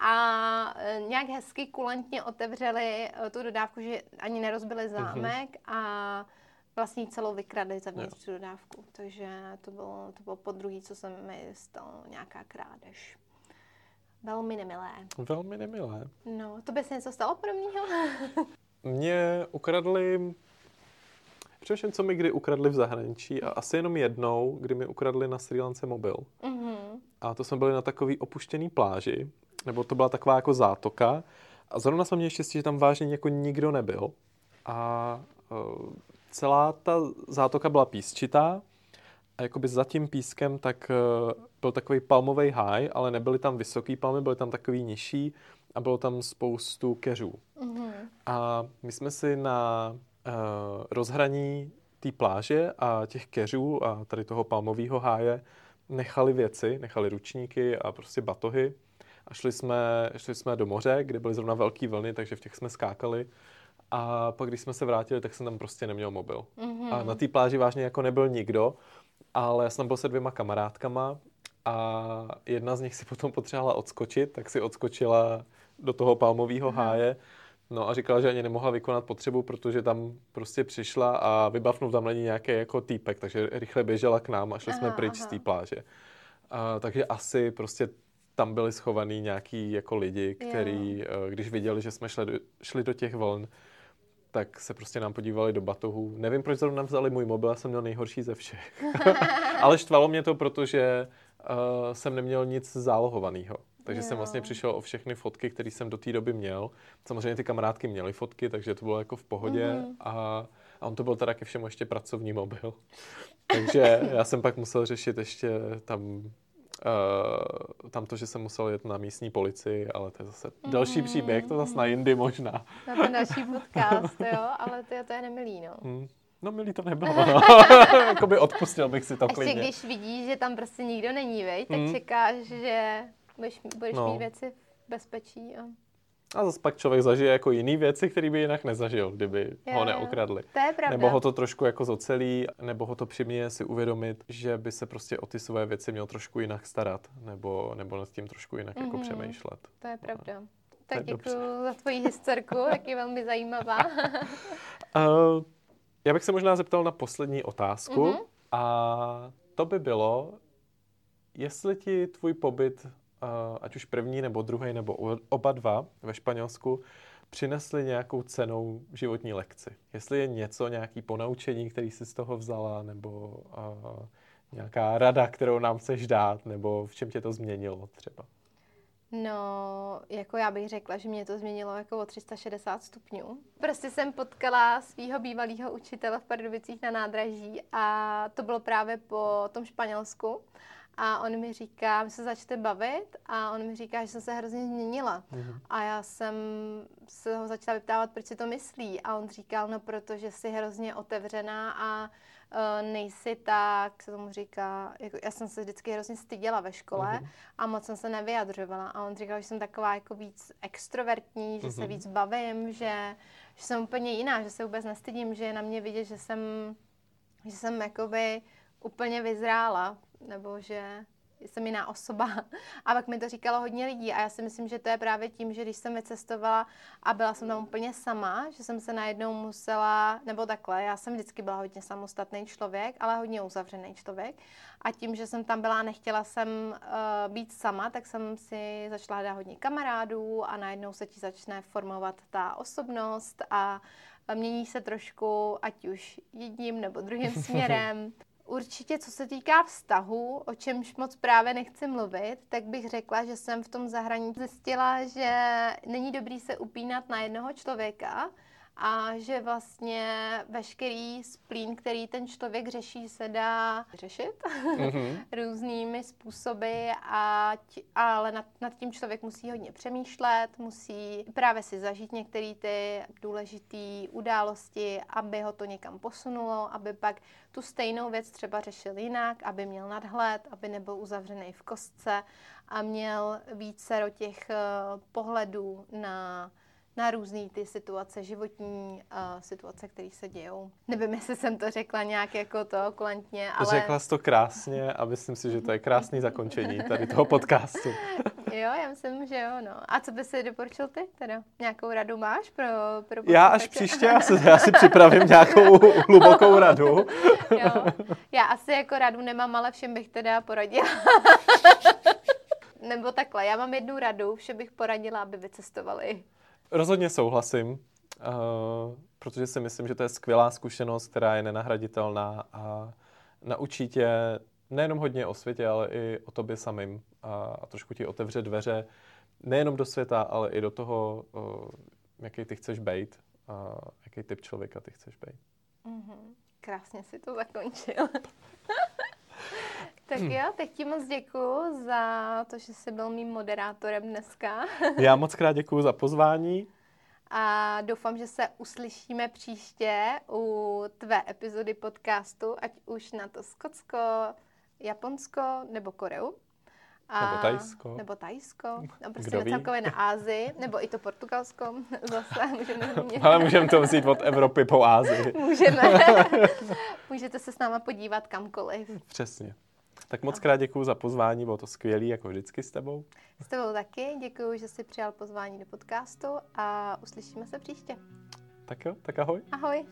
a e, nějak hezky kulantně otevřeli e, tu dodávku, že ani nerozbili mhm. zámek mm-hmm. a vlastně celou vykradli za tu dodávku. Takže to bylo, to bylo po druhý, co se mi stalo nějaká krádež. Velmi nemilé. Velmi nemilé. No, to by se něco stalo podobného? Mě ukradli, především co mi kdy ukradli v zahraničí a asi jenom jednou, kdy mi ukradli na Sri Lance mobil. Mm-hmm. A to jsme byli na takový opuštěný pláži, nebo to byla taková jako zátoka. A zrovna jsme měli štěstí, že tam vážně jako nikdo nebyl. A uh, celá ta zátoka byla písčitá a jakoby za tím pískem tak uh, byl takový palmový háj, ale nebyly tam vysoký palmy, byly tam takový nižší a bylo tam spoustu keřů. Mm-hmm. A my jsme si na uh, rozhraní té pláže a těch keřů a tady toho palmového háje nechali věci, nechali ručníky a prostě batohy a šli jsme, šli jsme do moře, kde byly zrovna velké vlny, takže v těch jsme skákali. A pak, když jsme se vrátili, tak jsem tam prostě neměl mobil. Mm-hmm. A na té pláži vážně jako nebyl nikdo, ale já jsem byl se dvěma kamarádkama a jedna z nich si potom potřebovala odskočit, tak si odskočila do toho palmového háje. No a říkala, že ani nemohla vykonat potřebu, protože tam prostě přišla a vybavnul tam na ní nějaký jako týpek, takže rychle běžela k nám a šli aha, jsme pryč aha. z té pláže. A, takže asi prostě tam byli schovaný nějaký jako lidi, kteří, jo. Eh, když viděli, že jsme šli do, šli do těch vln, tak se prostě nám podívali do batohu. Nevím, proč zrovna vzali můj mobil, já jsem měl nejhorší ze všech. Ale štvalo mě to, protože uh, jsem neměl nic zálohovaného. Takže jo. jsem vlastně přišel o všechny fotky, které jsem do té doby měl. Samozřejmě ty kamarádky měly fotky, takže to bylo jako v pohodě. Mm-hmm. A, a on to byl teda ke všemu ještě pracovní mobil. takže já jsem pak musel řešit ještě tam Uh, tam to, že jsem musel jet na místní policii, ale to je zase mm. další příběh, to zase na jindy možná. Na ten další podcast, jo, ale to, to je nemilý, no. Mm. No milý to nebylo, no. Jakoby odpustil bych si to Ještě klidně. když vidíš, že tam prostě nikdo není, vej, tak mm. čekáš, že budeš, budeš no. mít věci v bezpečí. A... A zase pak člověk zažije jako jiný věci, které by jinak nezažil, kdyby je, ho neokradli. To je pravda. Nebo ho to trošku jako zocelí, nebo ho to přiměje si uvědomit, že by se prostě o ty své věci měl trošku jinak starat, nebo, nebo nad tím trošku jinak mm-hmm. jako mhm. přemýšlet. To je pravda. No. Tak děkuji za tvoji historku, tak je velmi zajímavá. uh, já bych se možná zeptal na poslední otázku. Mm-hmm. A to by bylo, jestli ti tvůj pobyt, ať už první nebo druhý nebo oba dva ve Španělsku, přinesli nějakou cenou životní lekci. Jestli je něco, nějaký ponaučení, který jsi z toho vzala, nebo uh, nějaká rada, kterou nám chceš dát, nebo v čem tě to změnilo třeba. No, jako já bych řekla, že mě to změnilo jako o 360 stupňů. Prostě jsem potkala svého bývalého učitele v Pardubicích na nádraží a to bylo právě po tom Španělsku. A on mi říká, my se začte bavit a on mi říká, že jsem se hrozně změnila. Mm-hmm. A já jsem se ho začala vyptávat, proč si to myslí. A on říkal, no protože jsi hrozně otevřená a uh, nejsi tak, se tomu říká, jako, já jsem se vždycky hrozně styděla ve škole uh-huh. a moc jsem se nevyjadřovala. A on říkal, že jsem taková jako víc extrovertní, že uh-huh. se mhm. víc bavím, že, že jsem úplně jiná, že se vůbec nestydím, že je na mě vidět, že jsem, že jsem jakoby úplně vyzrála, nebo že jsem jiná osoba. A pak mi to říkalo hodně lidí a já si myslím, že to je právě tím, že když jsem vycestovala a byla jsem tam úplně sama, že jsem se najednou musela, nebo takhle, já jsem vždycky byla hodně samostatný člověk, ale hodně uzavřený člověk. A tím, že jsem tam byla a nechtěla jsem uh, být sama, tak jsem si začala dát hodně kamarádů a najednou se ti začne formovat ta osobnost a mění se trošku, ať už jedním nebo druhým směrem. Určitě, co se týká vztahu, o čemž moc právě nechci mluvit, tak bych řekla, že jsem v tom zahraničí zjistila, že není dobrý se upínat na jednoho člověka, a že vlastně veškerý splín, který ten člověk řeší, se dá řešit mm-hmm. různými způsoby, a t- ale nad, nad tím člověk musí hodně přemýšlet, musí právě si zažít některé ty důležité události, aby ho to někam posunulo, aby pak tu stejnou věc třeba řešil jinak, aby měl nadhled, aby nebyl uzavřený v kostce a měl více do těch uh, pohledů na na různé ty situace, životní uh, situace, které se dějou. Nevím, jestli jsem to řekla nějak jako to kulantně, ale... Řekla jsi to krásně a myslím si, že to je krásný zakončení tady toho podcastu. jo, já myslím, že jo, no. A co by si doporučil ty teda? Nějakou radu máš pro, pro Já až příště, já si, já si připravím nějakou hlubokou radu. jo, já asi jako radu nemám, ale všem bych teda poradila. Nebo takhle, já mám jednu radu, vše bych poradila, aby vycestovali. Rozhodně souhlasím, uh, protože si myslím, že to je skvělá zkušenost, která je nenahraditelná a naučí tě nejenom hodně o světě, ale i o tobě samým a, trošku ti otevře dveře nejenom do světa, ale i do toho, uh, jaký ty chceš být a jaký typ člověka ty chceš být. Mm-hmm. Krásně si to zakončil. Tak jo, teď ti moc děkuji za to, že jsi byl mým moderátorem dneska. Já moc krát děkuji za pozvání. A doufám, že se uslyšíme příště u tvé epizody podcastu, ať už na to Skotsko, Japonsko nebo Koreu. A, nebo Tajsko. Nebo Tajsko. No prostě Kdo celkově na Ázii, nebo i to Portugalsko. Zase můžeme Ale můžeme to vzít od Evropy po Ázii. můžeme. Můžete se s náma podívat kamkoliv. Přesně. Tak moc krát děkuji za pozvání, bylo to skvělé, jako vždycky s tebou. S tebou taky, děkuji, že jsi přijal pozvání do podcastu a uslyšíme se příště. Tak jo, tak ahoj. Ahoj.